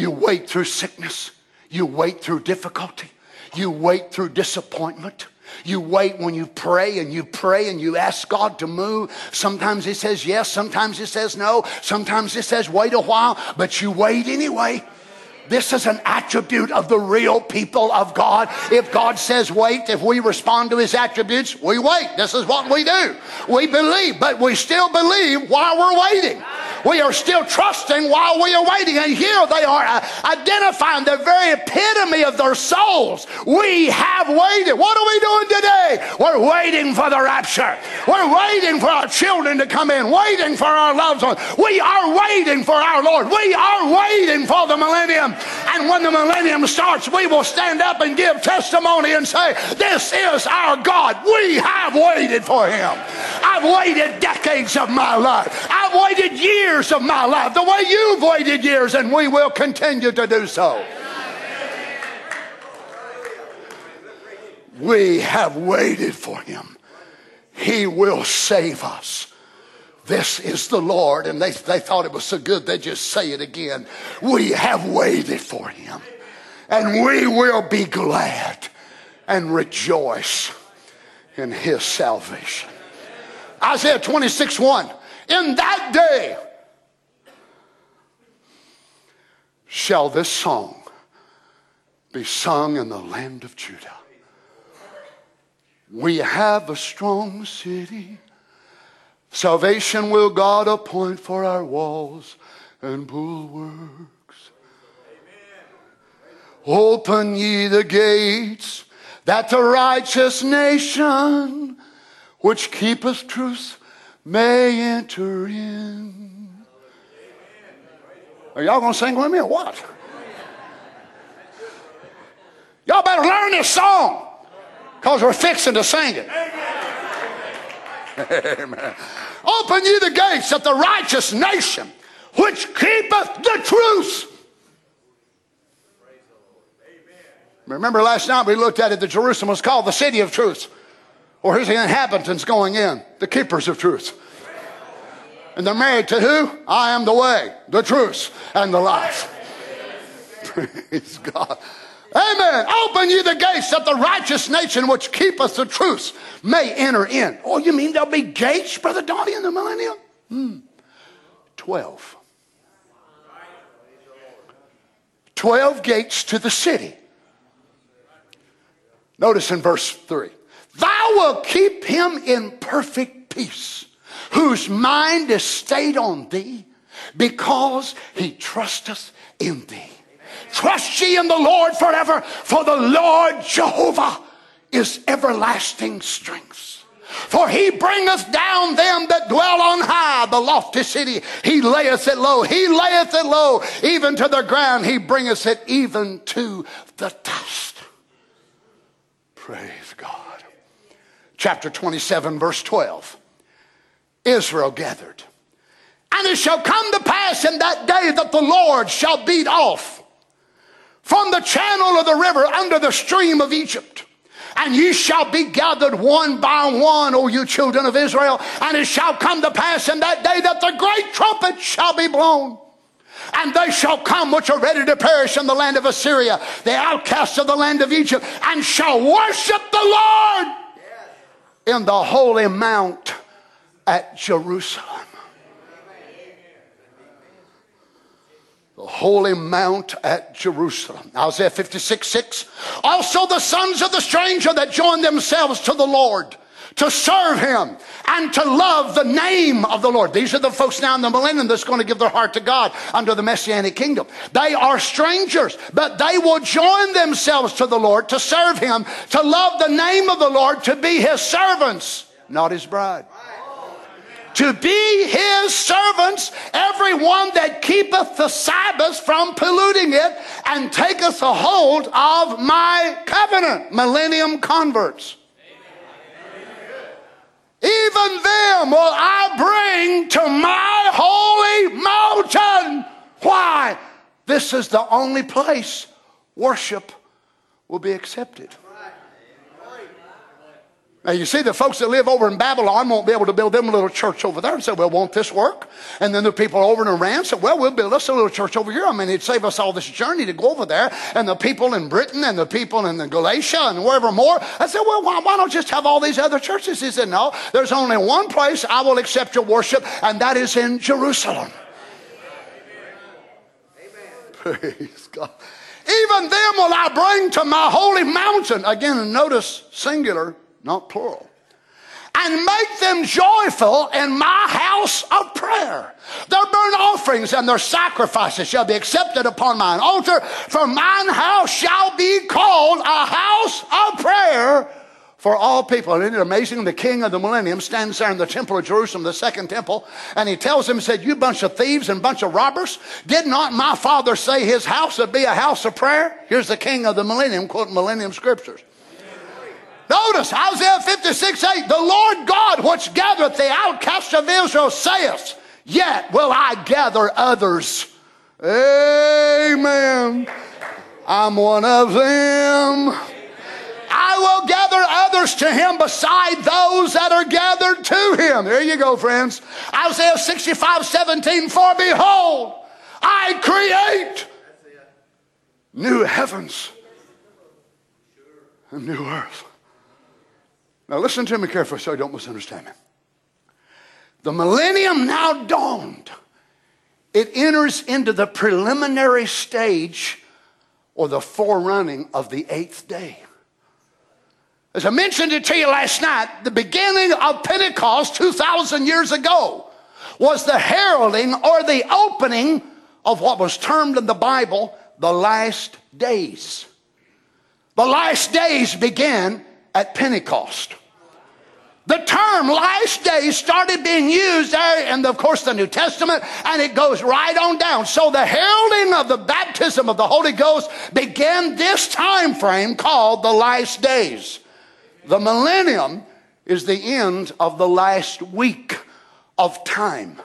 You wait through sickness. You wait through difficulty. You wait through disappointment. You wait when you pray and you pray and you ask God to move. Sometimes He says yes, sometimes He says no, sometimes He says wait a while, but you wait anyway. This is an attribute of the real people of God. If God says wait, if we respond to his attributes, we wait. This is what we do. We believe, but we still believe while we're waiting. We are still trusting while we are waiting. And here they are uh, identifying the very epitome of their souls. We have waited. What are we doing today? We're waiting for the rapture. We're waiting for our children to come in, waiting for our loved ones. We are waiting for our Lord. We are waiting for the millennium. And when the millennium starts, we will stand up and give testimony and say, This is our God. We have waited for him. I've waited decades of my life. I've waited years of my life the way you've waited years, and we will continue to do so. We have waited for him. He will save us. This is the Lord. And they, they thought it was so good, they just say it again. We have waited for him. And we will be glad and rejoice in his salvation. Isaiah 26 1. In that day shall this song be sung in the land of Judah. We have a strong city Salvation will God appoint for our walls and bulwarks. Open ye the gates that the righteous nation which keepeth truth may enter in. Are y'all going to sing with me or what? Y'all better learn this song because we're fixing to sing it. Amen. Open ye the gates that the righteous nation which keepeth the truth. Remember last night we looked at it that Jerusalem was called the city of truth. Or here's the inhabitants going in, the keepers of truth. And they're married to who? I am the way, the truth, and the life. Praise God. Amen. Open ye the gates that the righteous nation which keepeth the truth may enter in. Oh, you mean there'll be gates, Brother Donnie, in the millennium? Hmm. Twelve. Twelve gates to the city. Notice in verse 3 Thou wilt keep him in perfect peace, whose mind is stayed on thee, because he trusteth in thee. Trust ye in the Lord forever, for the Lord Jehovah is everlasting strength. For he bringeth down them that dwell on high, the lofty city. He layeth it low. He layeth it low, even to the ground. He bringeth it even to the dust. Praise God. Chapter 27, verse 12. Israel gathered. And it shall come to pass in that day that the Lord shall beat off from the channel of the river under the stream of Egypt. And ye shall be gathered one by one, O you children of Israel. And it shall come to pass in that day that the great trumpet shall be blown. And they shall come which are ready to perish in the land of Assyria, the outcasts of the land of Egypt, and shall worship the Lord in the holy mount at Jerusalem. The holy mount at Jerusalem. Isaiah 56 6. Also the sons of the stranger that join themselves to the Lord to serve him and to love the name of the Lord. These are the folks now in the millennium that's going to give their heart to God under the messianic kingdom. They are strangers, but they will join themselves to the Lord to serve him, to love the name of the Lord, to be his servants, not his bride to be his servants, everyone that keepeth the Sabbath from polluting it, and taketh a hold of my covenant. Millennium converts. Even them will I bring to my holy mountain. Why? This is the only place worship will be accepted. Now, you see, the folks that live over in Babylon won't be able to build them a little church over there and say, well, won't this work? And then the people over in Iran said, well, we'll build us a little church over here. I mean, it'd save us all this journey to go over there. And the people in Britain and the people in the Galatia and wherever more. I said, well, why, why don't just have all these other churches? He said, no, there's only one place I will accept your worship, and that is in Jerusalem. Amen. Praise God. Even them will I bring to my holy mountain. Again, notice singular not plural. And make them joyful in my house of prayer. Their burnt offerings and their sacrifices shall be accepted upon mine altar, for mine house shall be called a house of prayer for all people. And isn't it amazing? The king of the millennium stands there in the temple of Jerusalem, the second temple, and he tells them, he said, You bunch of thieves and bunch of robbers, did not my father say his house would be a house of prayer? Here's the king of the millennium quoting millennium scriptures. Notice Isaiah 56 8, the Lord God which gathereth the outcasts of Israel saith, Yet will I gather others. Amen. I'm one of them. I will gather others to him beside those that are gathered to him. There you go, friends. Isaiah 65 17, for behold, I create new heavens and new earth. Now, listen to me carefully so you don't misunderstand me. The millennium now dawned. It enters into the preliminary stage or the forerunning of the eighth day. As I mentioned it to you last night, the beginning of Pentecost 2,000 years ago was the heralding or the opening of what was termed in the Bible the last days. The last days began at Pentecost. The term last days started being used there in, the, of course, the New Testament, and it goes right on down. So the heralding of the baptism of the Holy Ghost began this time frame called the last days. The millennium is the end of the last week of time.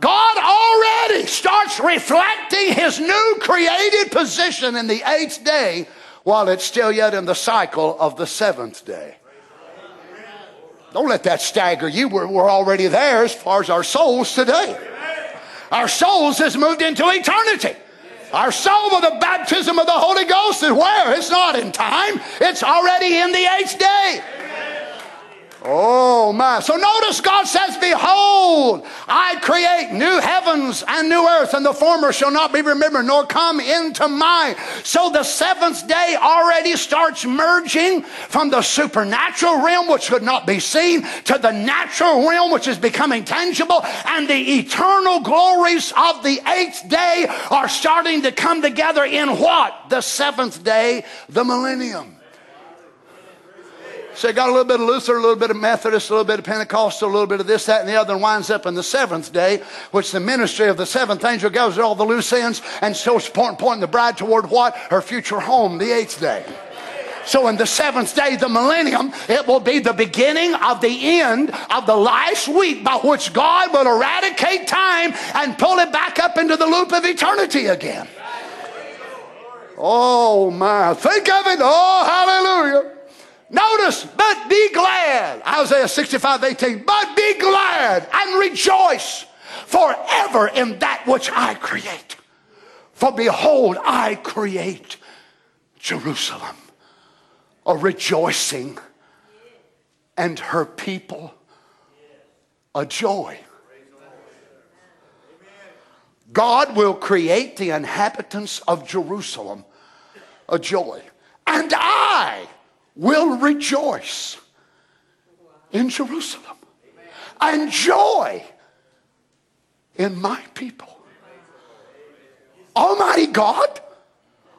God already starts reflecting his new created position in the eighth day while it's still yet in the cycle of the seventh day. Don't let that stagger you. We're, we're already there as far as our souls today. Our souls has moved into eternity. Our soul with the baptism of the Holy Ghost is where? It's not in time. It's already in the eighth day. Oh my. So notice God says, Behold, I create new heavens and new earth, and the former shall not be remembered, nor come into mind. So the seventh day already starts merging from the supernatural realm, which could not be seen, to the natural realm, which is becoming tangible, and the eternal glories of the eighth day are starting to come together in what? The seventh day, the millennium. So got a little bit of Luther, a little bit of Methodist, a little bit of Pentecostal, a little bit of this, that, and the other, and winds up in the seventh day, which the ministry of the seventh angel gathers all the loose ends and so pointing, pointing the bride toward what? Her future home, the eighth day. So in the seventh day, the millennium, it will be the beginning of the end of the last week by which God will eradicate time and pull it back up into the loop of eternity again. Oh my, think of it. Oh, hallelujah. Notice, but be glad. Isaiah 65, 18. But be glad and rejoice forever in that which I create. For behold, I create Jerusalem, a rejoicing, and her people a joy. God will create the inhabitants of Jerusalem a joy. And I will rejoice in Jerusalem and joy in my people. Almighty God,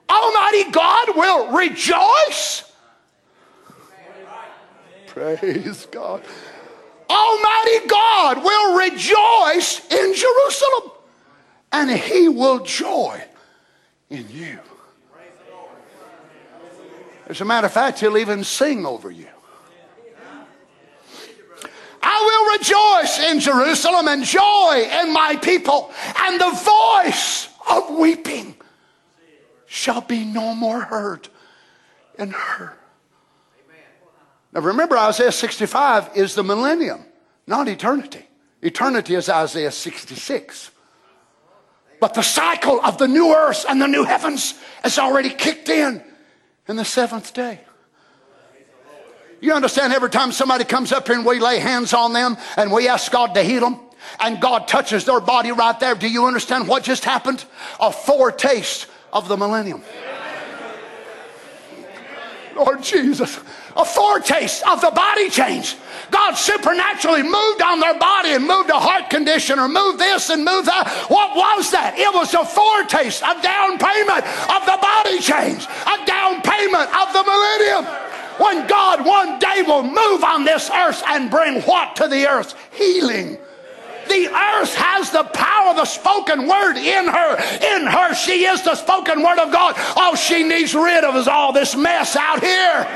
Almighty God will rejoice. Praise God. Almighty God will rejoice in Jerusalem and he will joy in you. As a matter of fact, he'll even sing over you. I will rejoice in Jerusalem and joy in my people, and the voice of weeping shall be no more heard in her. Now remember, Isaiah 65 is the millennium, not eternity. Eternity is Isaiah 66. But the cycle of the new earth and the new heavens has already kicked in in the seventh day. You understand every time somebody comes up here and we lay hands on them and we ask God to heal them and God touches their body right there, do you understand what just happened? A foretaste of the millennium. Lord Jesus, a foretaste of the body change. God supernaturally moved on their body and moved a heart condition or moved this and moved that. What was that? It was a foretaste, a down payment of the body change, a down payment of the millennium. When God one day will move on this earth and bring what to the earth? Healing. The earth has the power of the spoken word in her. In her, she is the spoken word of God. All she needs rid of is all this mess out here.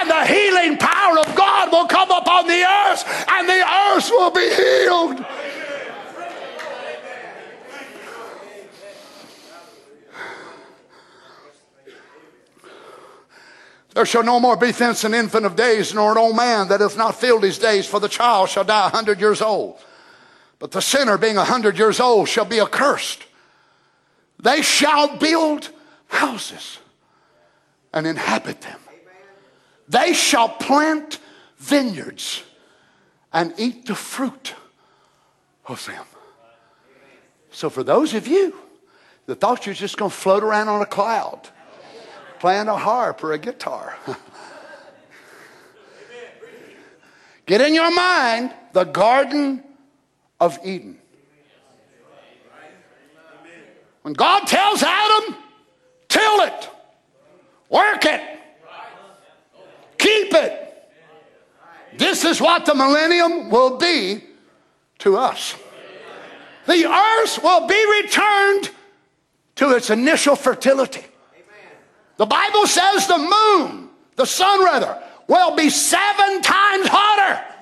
And the healing power of God will come upon the earth, and the earth will be healed. There shall no more be thence an infant of days, nor an old man that hath not filled his days, for the child shall die a hundred years old. But the sinner, being a hundred years old, shall be accursed. They shall build houses and inhabit them. They shall plant vineyards and eat the fruit of them. So, for those of you that thought you were just going to float around on a cloud, playing a harp or a guitar, get in your mind the Garden of Eden. When God tells Adam, till it, work it, keep it. This is what the millennium will be to us. The earth will be returned to its initial fertility. The Bible says the moon, the sun rather, will be seven times hotter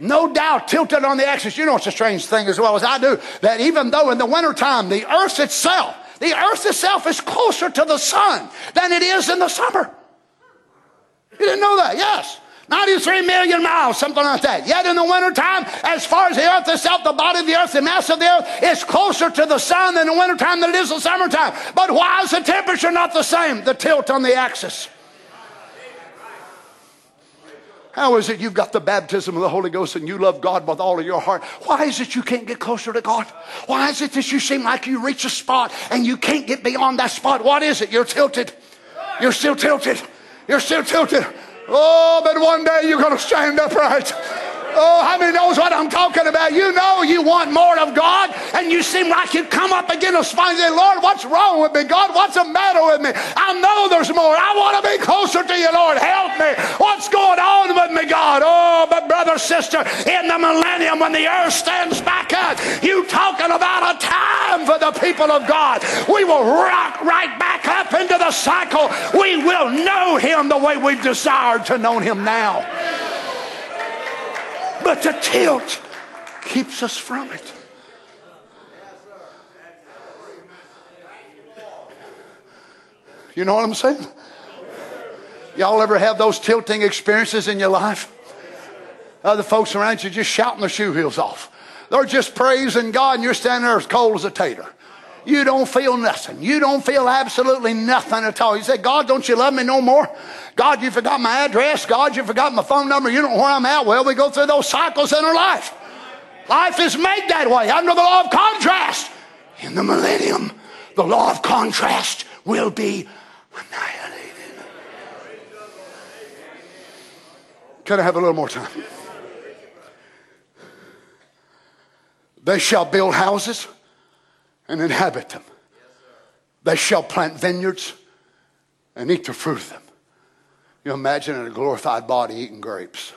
no doubt tilted on the axis. You know it's a strange thing as well as I do that even though in the wintertime the earth itself, the earth itself is closer to the sun than it is in the summer. You didn't know that? Yes. 93 million miles, something like that. Yet in the wintertime, as far as the earth itself, the body of the earth, the mass of the earth, is closer to the sun than in the wintertime than it is in the summertime. But why is the temperature not the same? The tilt on the axis. How is it you've got the baptism of the Holy Ghost and you love God with all of your heart? Why is it you can't get closer to God? Why is it that you seem like you reach a spot and you can't get beyond that spot? What is it? You're tilted. You're still tilted. You're still tilted. Oh, but one day you're going to stand upright. Oh, how many knows what I'm talking about? You know you want more of God, and you seem like you come up against a spine and say, Lord, what's wrong with me? God, what's the matter with me? I know there's more. I want to be closer to you, Lord. Help me. What's going on with me, God? Oh, but brother, sister, in the millennium when the earth stands back up, you talking about a time for the people of God. We will rock right back up into the cycle. We will know him the way we've desired to know him now. But the tilt keeps us from it. You know what I'm saying? Y'all ever have those tilting experiences in your life? Other folks around you just shouting their shoe heels off. They're just praising God, and you're standing there as cold as a tater. You don't feel nothing. You don't feel absolutely nothing at all. You say, God, don't you love me no more? God, you forgot my address. God, you forgot my phone number. You don't know where I'm at. Well, we go through those cycles in our life. Life is made that way under the law of contrast. In the millennium, the law of contrast will be annihilated. Can I have a little more time? They shall build houses and inhabit them. They shall plant vineyards and eat the fruit of them. You imagine a glorified body eating grapes.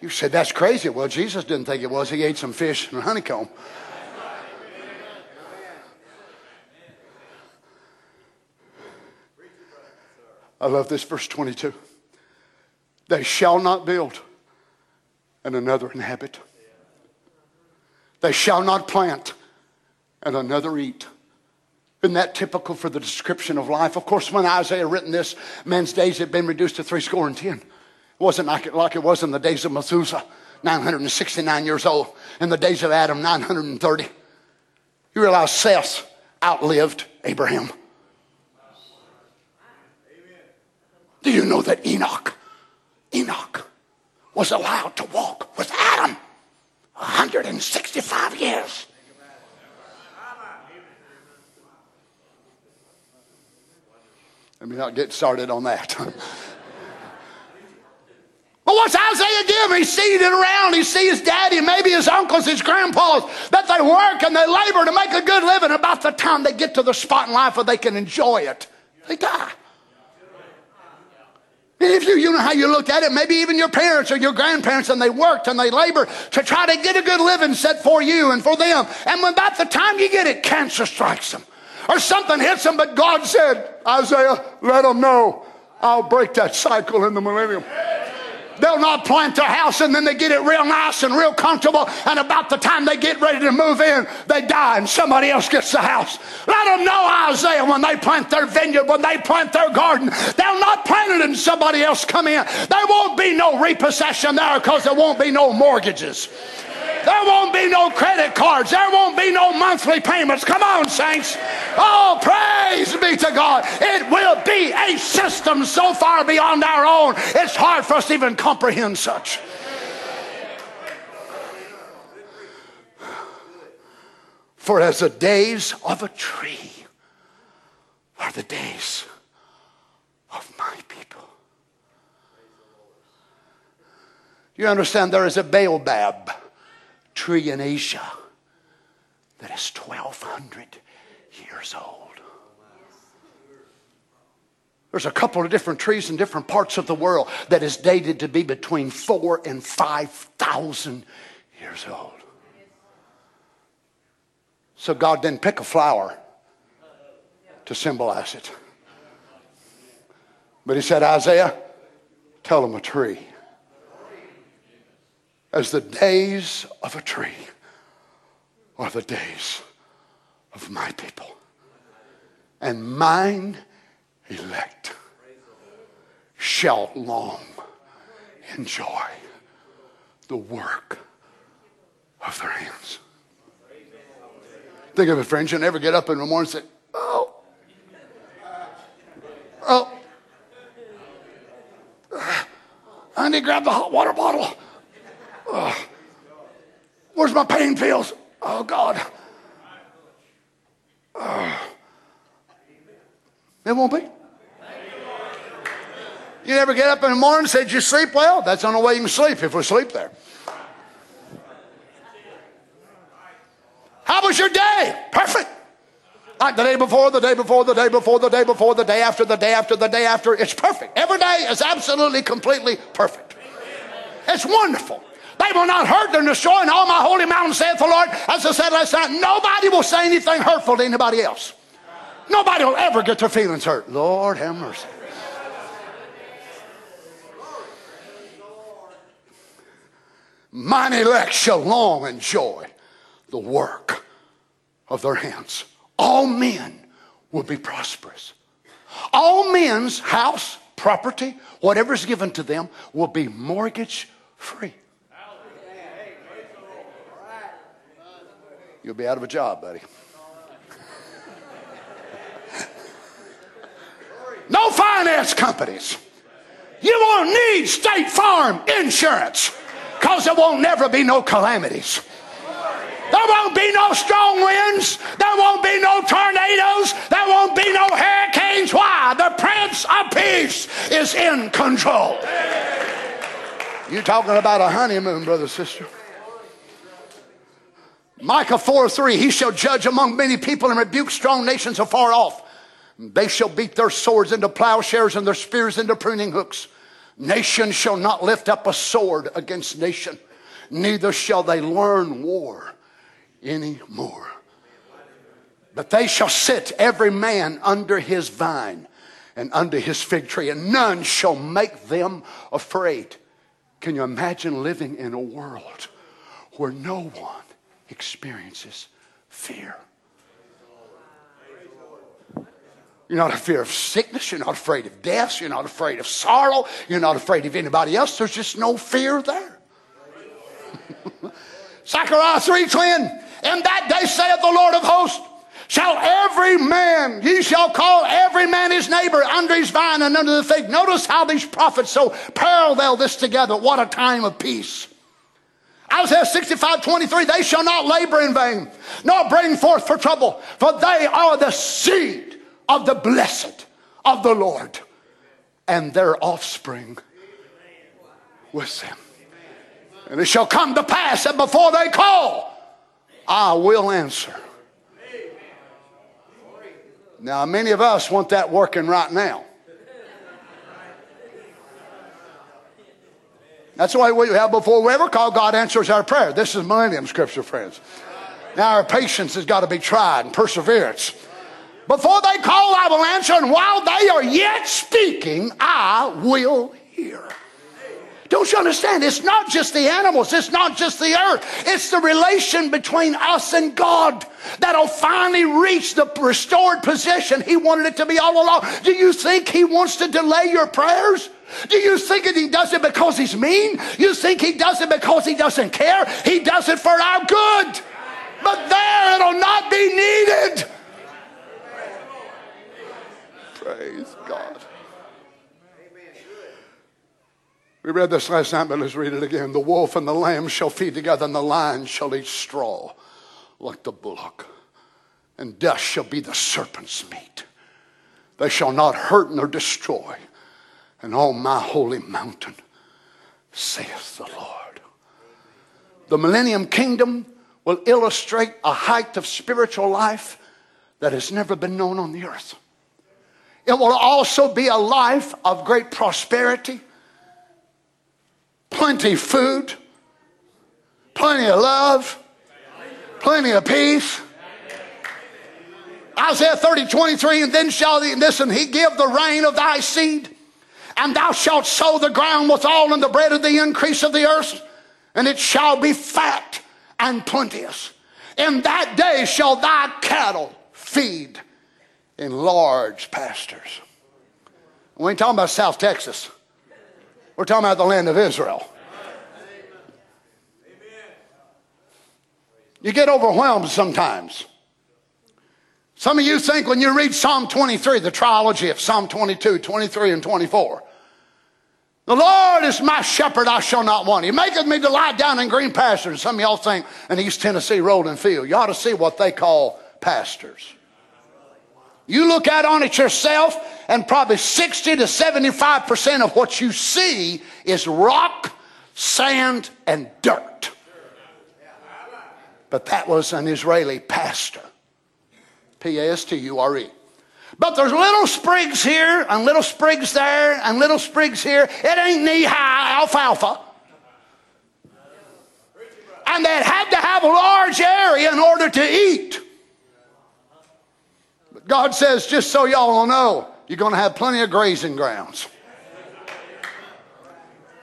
You said that's crazy. Well, Jesus didn't think it was. He ate some fish and honeycomb. I love this verse 22. They shall not build and another inhabit. They shall not plant and another eat. Isn't that typical for the description of life? Of course, when Isaiah written this, men's days had been reduced to three score and ten. It wasn't like it, like it was in the days of Methuselah, 969 years old, in the days of Adam, 930. You realize Seth outlived Abraham. Do you know that Enoch, Enoch was allowed to walk with Adam 165 years? Let me not get started on that. but what's Isaiah give? He's it around. He sees his daddy, maybe his uncles, his grandpas, that they work and they labor to make a good living. About the time they get to the spot in life where they can enjoy it, they die. If you, you know how you look at it, maybe even your parents or your grandparents, and they worked and they labored to try to get a good living set for you and for them. And when about the time you get it, cancer strikes them or something hits them. But God said, Isaiah, let them know I'll break that cycle in the millennium. They'll not plant their house and then they get it real nice and real comfortable. And about the time they get ready to move in, they die and somebody else gets the house. Let them know, Isaiah, when they plant their vineyard, when they plant their garden, they'll not plant it and somebody else come in. There won't be no repossession there because there won't be no mortgages. There won't be no credit cards. There won't be no monthly payments. Come on, saints. Oh, praise be to God. It will be a system so far beyond our own, it's hard for us to even comprehend such. For as the days of a tree are the days of my people. You understand there is a baobab tree in Asia that is 1,200 years old. There's a couple of different trees in different parts of the world that is dated to be between four and 5,000 years old. So God didn't pick a flower to symbolize it. But He said, Isaiah, tell them a tree as the days of a tree are the days of my people. And mine elect shall long enjoy the work of their hands. Think of it, friends. You'll never get up in the morning and say, Oh, oh, I need to grab the hot water bottle. Oh, where's my pain pills? Oh, God. Oh. It won't be. You never get up in the morning and say, Did you sleep well? That's the only way you can sleep if we sleep there. How was your day? Perfect. Like the day before, the day before, the day before, the day before, the day after, the day after, the day after. It's perfect. Every day is absolutely, completely perfect. It's wonderful. They will not hurt nor destroy in all my holy mountain, saith the Lord. As I said last night, nobody will say anything hurtful to anybody else. Nobody will ever get their feelings hurt. Lord have mercy. Mine elect shall long enjoy the work of their hands. All men will be prosperous. All men's house, property, whatever is given to them will be mortgage free. You'll be out of a job, buddy. no finance companies. You won't need State Farm insurance because there won't never be no calamities. There won't be no strong winds. There won't be no tornadoes. There won't be no hurricanes. Why? The Prince of Peace is in control. You talking about a honeymoon, brother, sister? Micah 4 3, he shall judge among many people and rebuke strong nations afar off. They shall beat their swords into plowshares and their spears into pruning hooks. Nation shall not lift up a sword against nation, neither shall they learn war any more. But they shall sit every man under his vine and under his fig tree, and none shall make them afraid. Can you imagine living in a world where no one experiences fear? You're not afraid of sickness. You're not afraid of death. You're not afraid of sorrow. You're not afraid of anybody else. There's just no fear there. Zechariah 3 twin. In that day saith the Lord of hosts, shall every man, ye shall call every man his neighbor under his vine and under the fig. Notice how these prophets so parallel this together. What a time of peace. Isaiah 65, 23, they shall not labor in vain, nor bring forth for trouble, for they are the seed of the blessed of the Lord, and their offspring with them. And it shall come to pass that before they call, I will answer. Now, many of us want that working right now. That's the way we have before we ever call, God answers our prayer. This is millennium scripture, friends. Now, our patience has got to be tried and perseverance. Before they call, I will answer, and while they are yet speaking, I will hear. Don't you understand? It's not just the animals, it's not just the earth, it's the relation between us and God that'll finally reach the restored position He wanted it to be all along. Do you think He wants to delay your prayers? Do you think that he does it because he's mean? You think he does it because he doesn't care? He does it for our good. But there it'll not be needed. Praise God. We read this last night, but let's read it again. The wolf and the lamb shall feed together, and the lion shall eat straw like the bullock, and death shall be the serpent's meat. They shall not hurt nor destroy, and on my holy mountain, saith the Lord. The millennium kingdom will illustrate a height of spiritual life that has never been known on the earth. It will also be a life of great prosperity, plenty food, plenty of love, plenty of peace. Isaiah 30, 23, and then shall he, listen, he give the rain of thy seed, and thou shalt sow the ground with all and the bread of the increase of the earth, and it shall be fat and plenteous. In that day shall thy cattle feed in large pastures. We ain't talking about South Texas. We're talking about the land of Israel. You get overwhelmed sometimes. Some of you think when you read Psalm 23, the trilogy of Psalm 22, 23, and 24, the Lord is my shepherd, I shall not want. He maketh me to lie down in green pastures. Some of y'all think in East Tennessee, rolling field. You ought to see what they call pastures. You look out on it yourself, and probably 60 to 75% of what you see is rock, sand, and dirt. But that was an Israeli pastor. P A S T U R E. But there's little sprigs here, and little sprigs there, and little sprigs here. It ain't knee high alfalfa. And they had to have a large area in order to eat. But God says, just so y'all will know, you're going to have plenty of grazing grounds.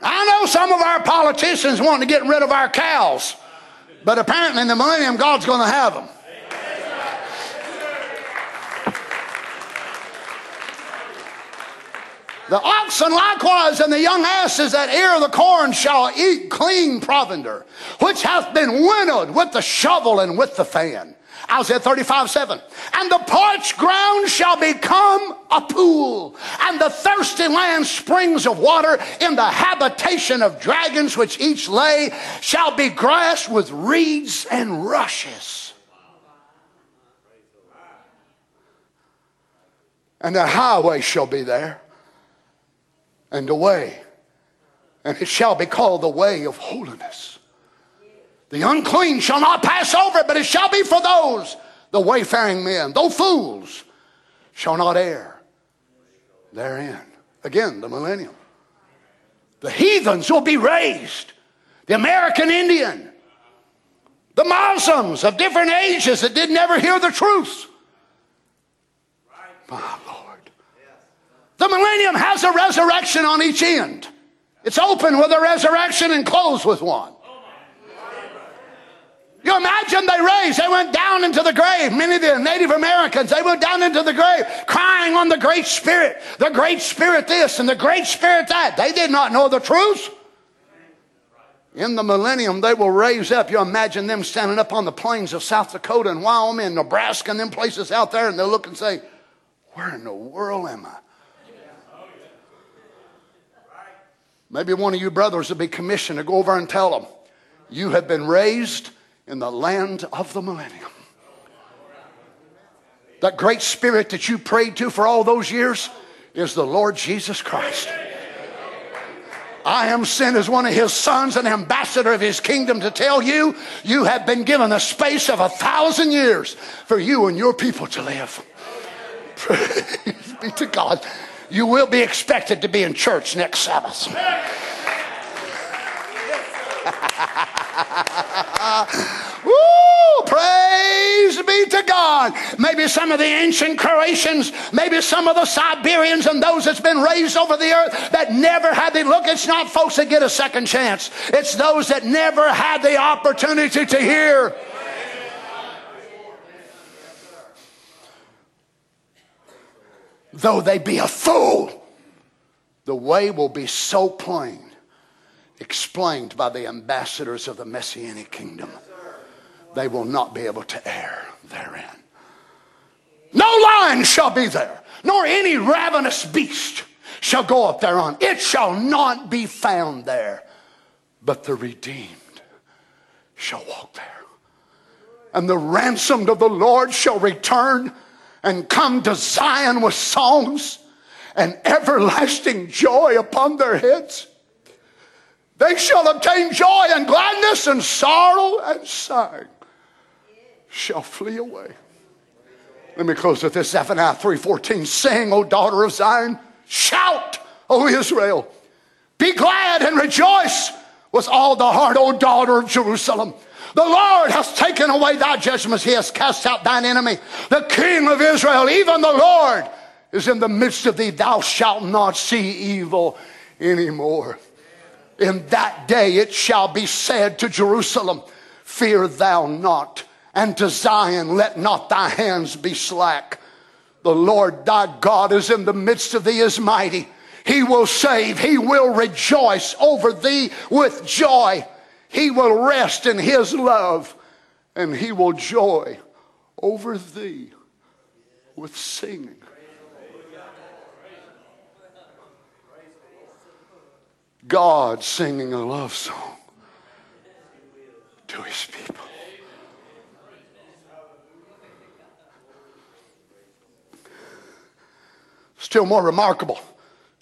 I know some of our politicians want to get rid of our cows, but apparently in the millennium, God's going to have them. The oxen likewise and the young asses that ear the corn shall eat clean provender, which hath been winnowed with the shovel and with the fan. Isaiah 35, 7. And the parched ground shall become a pool, and the thirsty land springs of water in the habitation of dragons, which each lay shall be grass with reeds and rushes. And the highway shall be there and a way, and it shall be called the way of holiness. The unclean shall not pass over, but it shall be for those, the wayfaring men, though fools, shall not err therein. Again, the millennium. The heathens will be raised. The American Indian, the Muslims of different ages that did never hear the truth. Lord. The millennium has a resurrection on each end. It's open with a resurrection and closed with one. You imagine they raised, they went down into the grave. Many of the Native Americans, they went down into the grave crying on the Great Spirit, the Great Spirit this and the Great Spirit that. They did not know the truth. In the millennium, they will raise up. You imagine them standing up on the plains of South Dakota and Wyoming and Nebraska and them places out there, and they'll look and say, Where in the world am I? Maybe one of you brothers will be commissioned to go over and tell them, You have been raised in the land of the millennium. That great spirit that you prayed to for all those years is the Lord Jesus Christ. I am sent as one of his sons, an ambassador of his kingdom, to tell you you have been given a space of a thousand years for you and your people to live. Praise be to God. You will be expected to be in church next Sabbath. Woo! Praise be to God. Maybe some of the ancient Croatians, maybe some of the Siberians and those that's been raised over the earth that never had the look. It's not folks that get a second chance. It's those that never had the opportunity to hear. Though they be a fool, the way will be so plain explained by the ambassadors of the Messianic kingdom, they will not be able to err therein. No lion shall be there, nor any ravenous beast shall go up thereon. It shall not be found there, but the redeemed shall walk there. And the ransomed of the Lord shall return and come to Zion with songs and everlasting joy upon their heads. They shall obtain joy and gladness, and sorrow and sighing shall flee away. Let me close with this Zephaniah 3:14. Sing, O daughter of Zion, shout, O Israel. Be glad and rejoice with all the heart, O daughter of Jerusalem. The Lord has taken away thy judgments. He has cast out thine enemy. The King of Israel, even the Lord, is in the midst of thee. Thou shalt not see evil anymore. In that day it shall be said to Jerusalem, Fear thou not, and to Zion, let not thy hands be slack. The Lord thy God is in the midst of thee, is mighty. He will save, he will rejoice over thee with joy. He will rest in his love, and he will joy over thee with singing. God singing a love song to his people. Still more remarkable.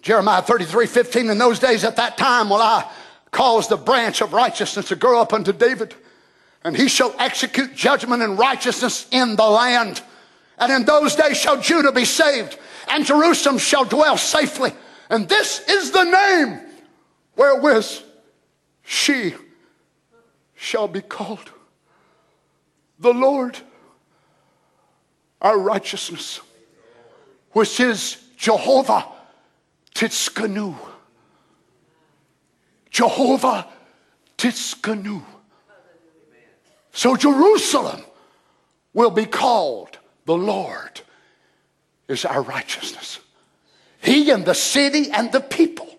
Jeremiah 33 15. In those days at that time will I cause the branch of righteousness to grow up unto David, and he shall execute judgment and righteousness in the land. And in those days shall Judah be saved, and Jerusalem shall dwell safely. And this is the name wherewith she shall be called the Lord our righteousness, which is Jehovah Tsidkenu. Jehovah Tsidkenu. So Jerusalem will be called the Lord is our righteousness. He and the city and the people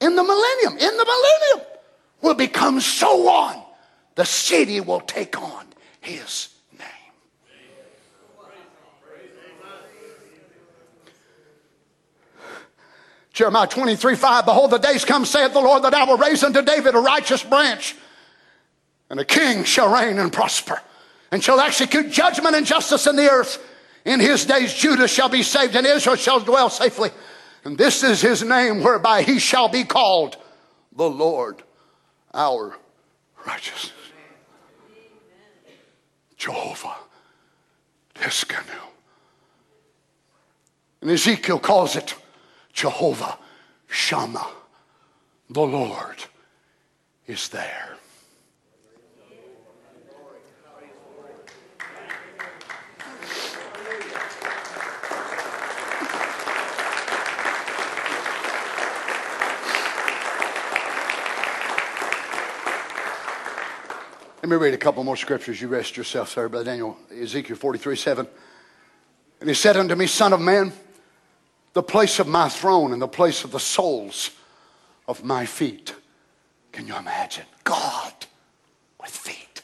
in the millennium, in the millennium, will become so one. The city will take on his name. Jeremiah 23 5 Behold, the days come, saith the Lord, that I will raise unto David a righteous branch, and a king shall reign and prosper, and shall execute judgment and justice in the earth. In his days, Judah shall be saved, and Israel shall dwell safely. And this is his name whereby he shall be called the Lord our righteousness. Jehovah Tsidkenu. And Ezekiel calls it Jehovah Shammah. The Lord is there. Let me read a couple more scriptures. You rest yourself there, Brother Daniel. Ezekiel 43 7. And he said unto me, Son of man, the place of my throne and the place of the soles of my feet. Can you imagine? God with feet.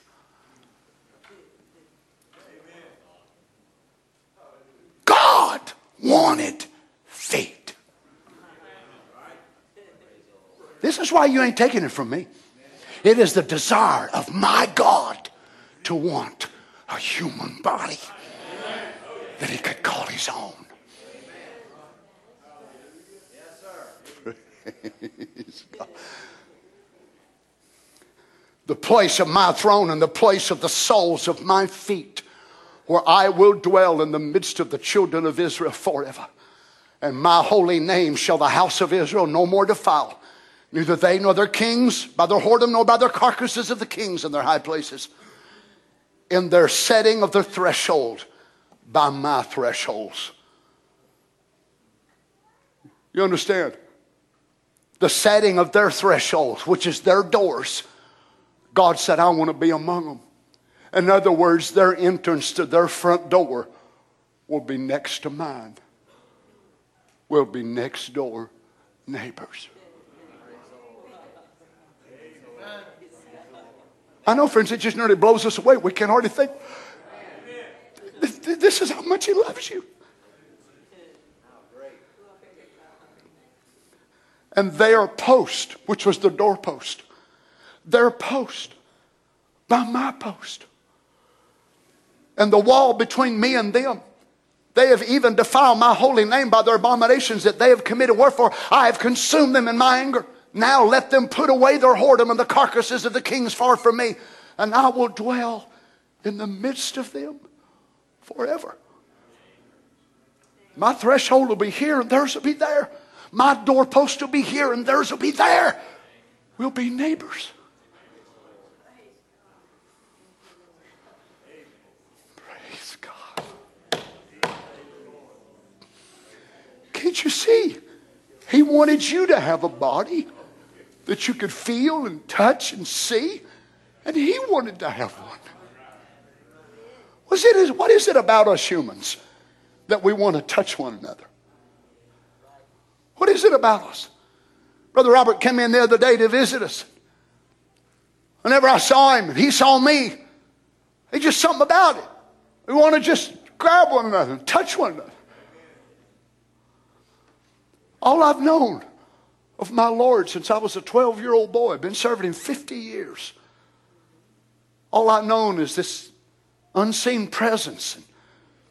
God wanted feet. This is why you ain't taking it from me. It is the desire of my God to want a human body that he could call his own. the place of my throne and the place of the soles of my feet, where I will dwell in the midst of the children of Israel forever. And my holy name shall the house of Israel no more defile, neither they nor their kings by their whoredom, nor by their carcasses of the kings in their high places, in their setting of their threshold by my thresholds. You understand? The setting of their thresholds, which is their doors. God said, I want to be among them. In other words, their entrance to their front door will be next to mine. We'll be next door neighbors. I know, friends, it just nearly blows us away. We can hardly think. This is how much He loves you. And their post, which was the doorpost, their post by my post. And the wall between me and them. They have even defiled my holy name by their abominations that they have committed. Wherefore I have consumed them in my anger. Now let them put away their whoredom and the carcasses of the kings far from me, and I will dwell in the midst of them forever. My threshold will be here and theirs will be there. My doorpost will be here and theirs will be there. We'll be neighbors. Praise God. Can't you see? He wanted you to have a body that you could feel and touch and see, and He wanted to have one. What is it about us humans that we want to touch one another? What is it about us? Brother Robert came in the other day to visit us. Whenever I saw him, he saw me. There's just something about it. We want to just grab one another and touch one another. All I've known of my Lord since I was a 12 year old boy, I've been serving him 50 years. All I've known is this unseen presence and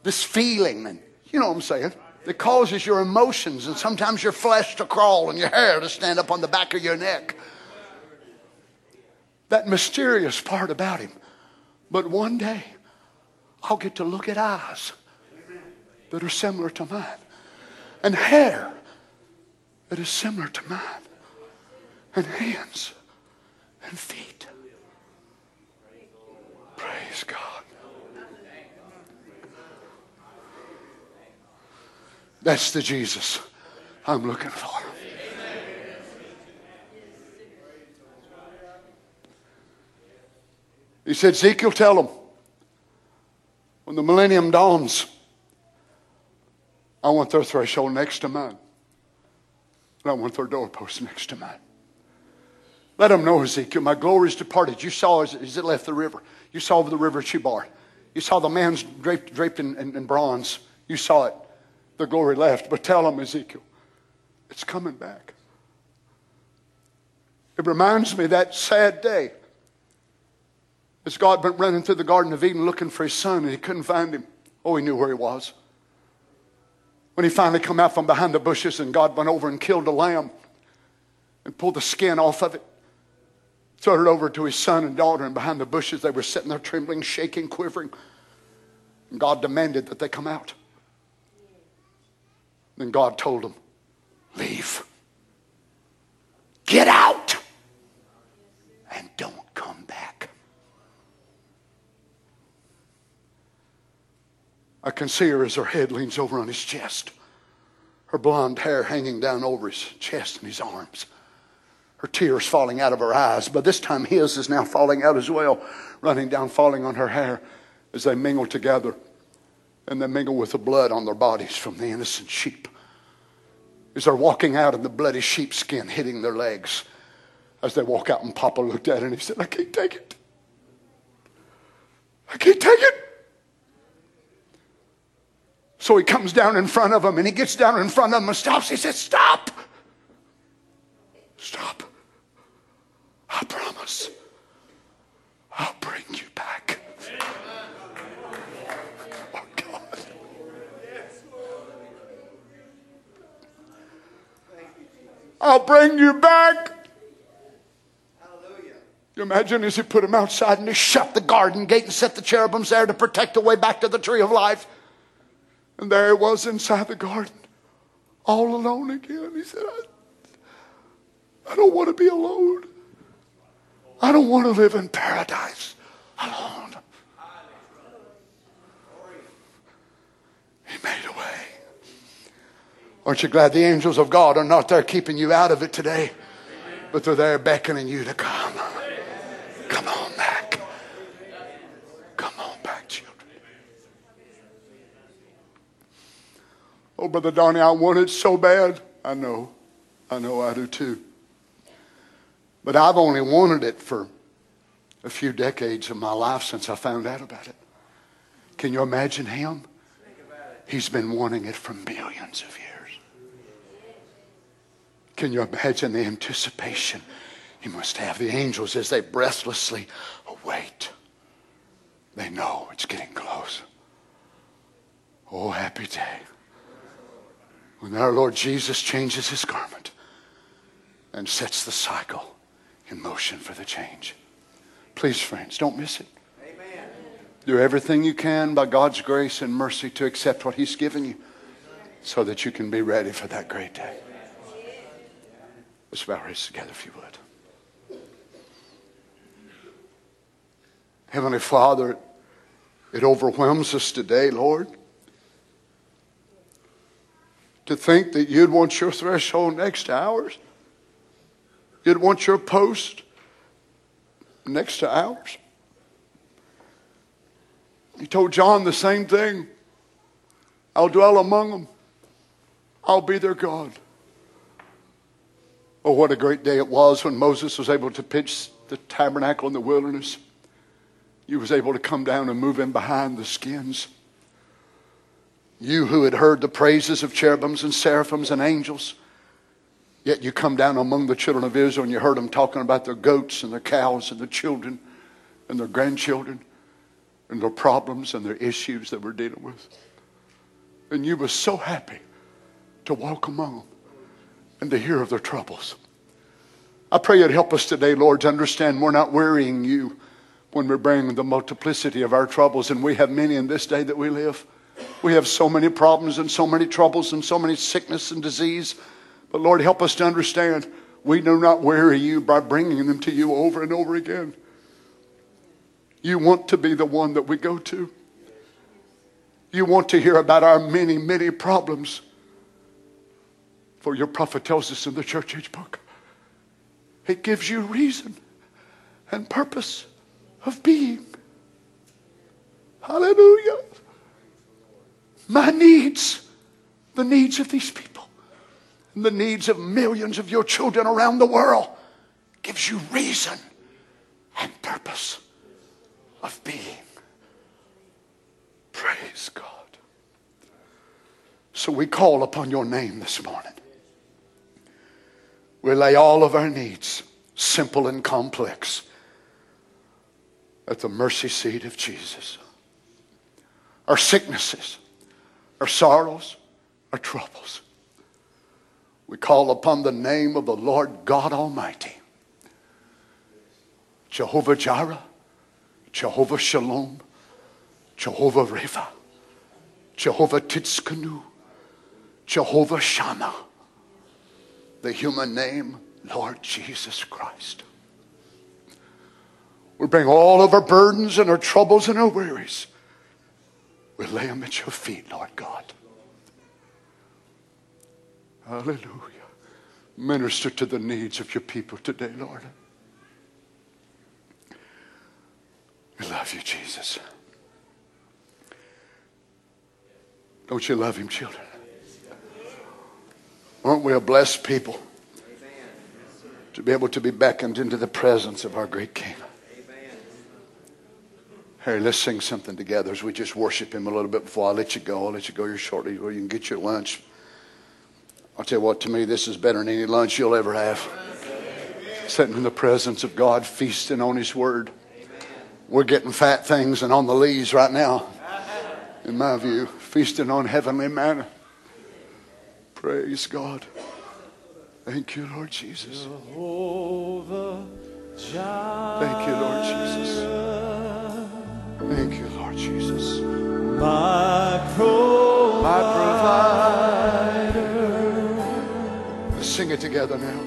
this feeling and you know what I'm saying that causes your emotions and sometimes your flesh to crawl and your hair to stand up on the back of your neck. That mysterious part about him. But one day I'll get to look at eyes that are similar to mine and hair that is similar to mine and hands and feet. Praise God. That's the Jesus I'm looking for. He said, Ezekiel, tell them when the millennium dawns, I want their threshold next to mine. And I want their doorpost next to mine. Let them know, Ezekiel, my glory is departed. You saw as, as it left the river. You saw over the river Chebar. You saw the man's draped, draped in, in, in bronze. You saw it the glory left. But tell them, Ezekiel, it's coming back. It reminds me that sad day as God went running through the Garden of Eden looking for his son and he couldn't find him. Oh, he knew where he was. When he finally come out from behind the bushes and God went over and killed a lamb and pulled the skin off of it, threw it over to his son and daughter, and behind the bushes they were sitting there trembling, shaking, quivering. And God demanded that they come out. Then God told him, Leave. Get out and don't come back. I can see her as her head leans over on his chest, her blonde hair hanging down over his chest and his arms, her tears falling out of her eyes. But this time his is now falling out as well, running down, falling on her hair as they mingle together and they mingle with the blood on their bodies from the innocent sheep. As they're walking out in the bloody sheepskin hitting their legs. As they walk out, and Papa looked at it and he said, I can't take it. I can't take it. So he comes down in front of them and he gets down in front of them and stops. He says, Stop. Stop. I promise I'll bring you back. Oh, God. I'll bring you back. You imagine as he put him outside and he shut the garden gate and set the cherubims there to protect the way back to the tree of life. And there he was inside the garden, all alone again. He said, I, I don't want to be alone. I don't want to live in paradise alone. He made a way. Aren't you glad the angels of God are not there keeping you out of it today, but they're there beckoning you to come? Come on back. Come on back, children. Oh, Brother Donnie, I want it so bad. I know. I know I do too. But I've only wanted it for a few decades of my life since I found out about it. Can you imagine him? He's been wanting it for millions of years. Can you imagine the anticipation he must have? The angels, as they breathlessly await, they know it's getting close. Oh, happy day when our Lord Jesus changes his garment and sets the cycle in motion for the change. Please, friends, don't miss it. Amen. Do everything you can by God's grace and mercy to accept what he's given you so that you can be ready for that great day. Let's bow our heads together if you would. Heavenly Father, it overwhelms us today, Lord, to think that you'd want your threshold next to ours. You'd want your post next to ours. He told John the same thing. I'll dwell among them. I'll be their God. Oh, what a great day it was when Moses was able to pitch the tabernacle in the wilderness. You was able to come down and move in behind the skins. You who had heard the praises of cherubims and seraphims and angels, yet you come down among the children of Israel and you heard them talking about their goats and their cows and their children and their grandchildren and their problems and their issues that we're dealing with. And you were so happy to walk among them and to hear of their troubles. I pray you'd help us today, Lord, to understand we're not wearying you when we're bringing the multiplicity of our troubles, and we have many in this day that we live. We have so many problems and so many troubles and so many sickness and disease. But Lord, help us to understand we do not weary you by bringing them to you over and over again. You want to be the one that we go to. You want to hear about our many, many problems. For your prophet tells us in the church age book, it gives you reason and purpose of being. Hallelujah. My needs, the needs of these people, and the needs of millions of your children around the world gives you reason and purpose of being. Praise God. So we call upon your name this morning. We lay all of our needs, simple and complex, at the mercy seat of Jesus. Our sicknesses, our sorrows, our troubles. We call upon the name of the Lord God Almighty. Jehovah Jireh, Jehovah Shalom, Jehovah Rapha, Jehovah Tsidkenu, Jehovah Shammah. The human name, Lord Jesus Christ. We bring all of our burdens and our troubles and our worries. We lay them at your feet, Lord God. Hallelujah. Minister to the needs of your people today, Lord. We love you, Jesus. Don't you love him, children? Aren't we a blessed people to be able to be beckoned into the presence of our great King? Harry, let's sing something together as we just worship him a little bit before I let you go. I'll let you go here shortly where you can get your lunch. I'll tell you what, to me, this is better than any lunch you'll ever have. Sitting in the presence of God, feasting on his word. We're getting fat things and on the lees right now, in my view, feasting on heavenly manna. Praise God. Thank you, Lord Jesus. Thank you, Lord Jesus. Thank you, Lord Jesus. My provider. My provider. Let's sing it together now.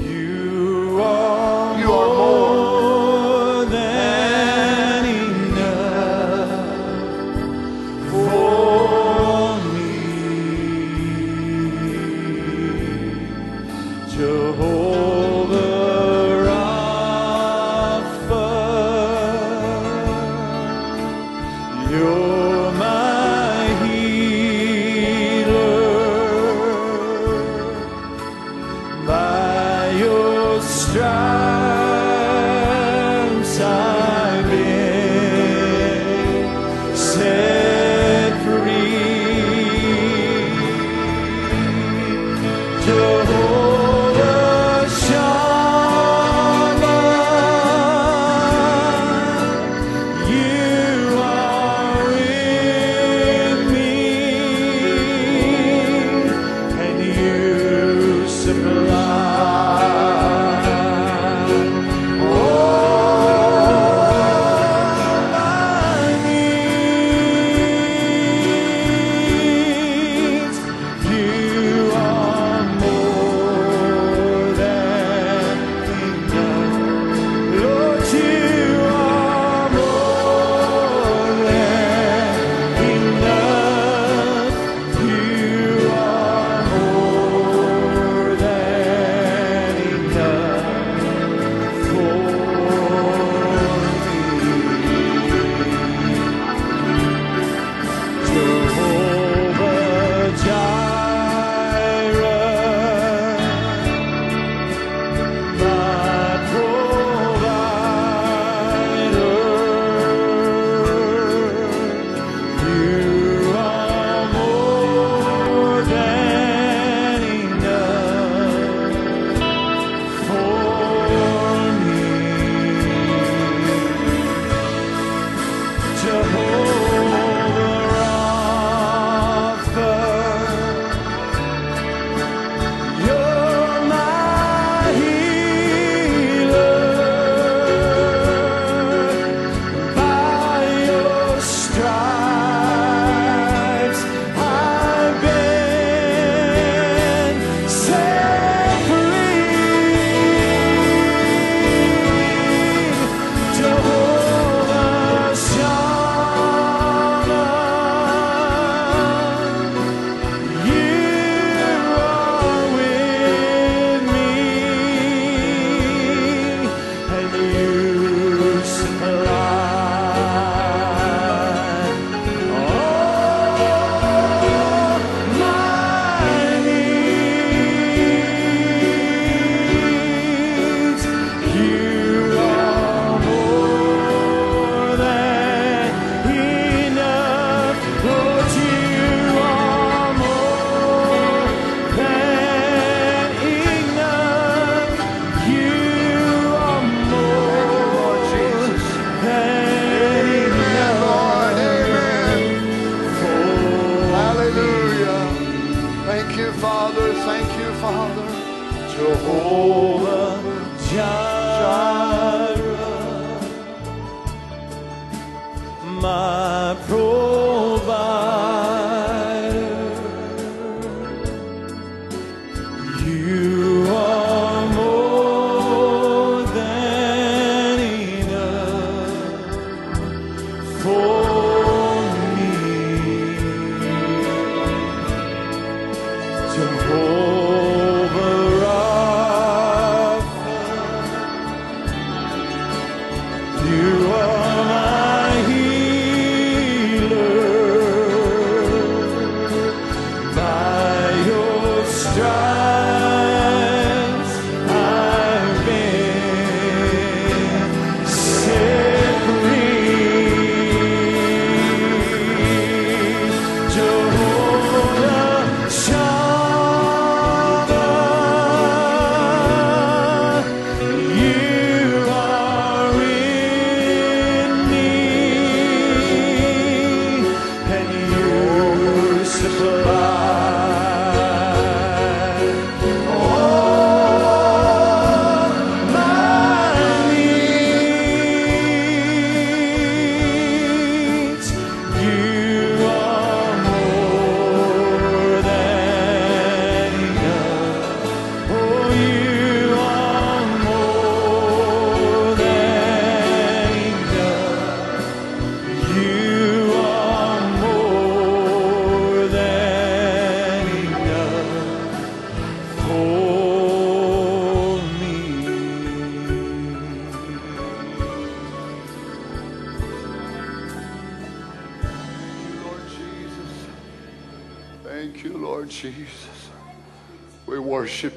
You are You are more strive.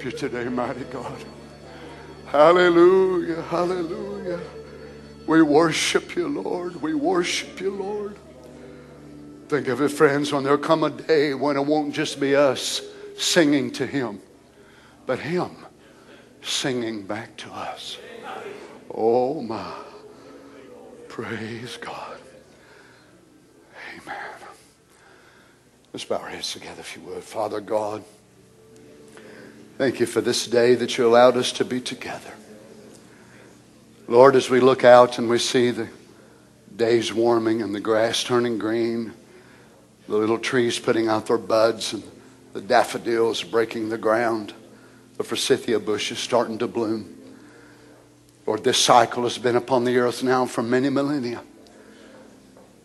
You today, mighty God. Hallelujah, hallelujah. We worship you, Lord. We worship you, Lord. Think of it, friends, when there'll come a day when it won't just be us singing to Him, but Him singing back to us. Oh, my. Praise God. Amen. Let's bow our heads together, if you would. Father God, thank you for this day that you allowed us to be together. Lord, as we look out and we see the days warming and the grass turning green, the little trees putting out their buds and the daffodils breaking the ground, the forsythia bushes starting to bloom. Lord, this cycle has been upon the earth now for many millennia.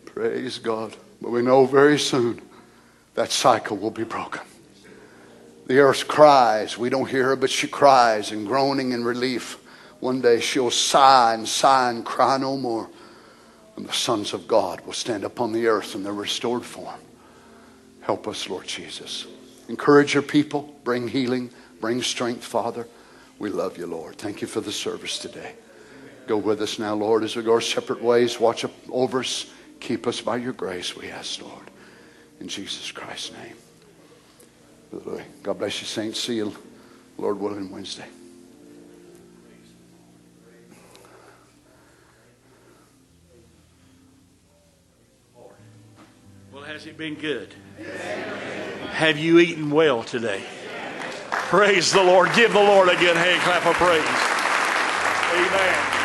Praise God. But we know very soon that cycle will be broken. The earth cries. We don't hear her, but she cries and groaning in relief. One day she'll sigh and sigh and cry no more. And the sons of God will stand upon the earth in their restored form. Help us, Lord Jesus. Encourage your people. Bring healing. Bring strength, Father. We love you, Lord. Thank you for the service today. Go with us now, Lord, as we go our separate ways. Watch over us. Keep us by your grace, we ask, Lord. In Jesus Christ's name. God bless you, saints. See you, Lord willing, Wednesday. Well, has it been good? Have you eaten well today? Praise the Lord. Give the Lord a good hand clap of praise. Amen.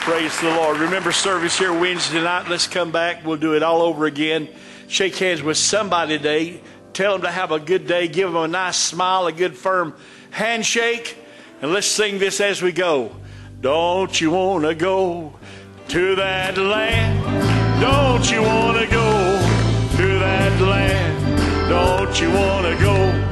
Praise the Lord. Remember service here Wednesday night. Let's come back. We'll do it all over again. Shake hands with somebody today. Tell them to have a good day. Give them a nice smile, a good firm handshake. And let's sing this as we go. Don't you want to go to that land? Don't you want to go to that land? Don't you want to go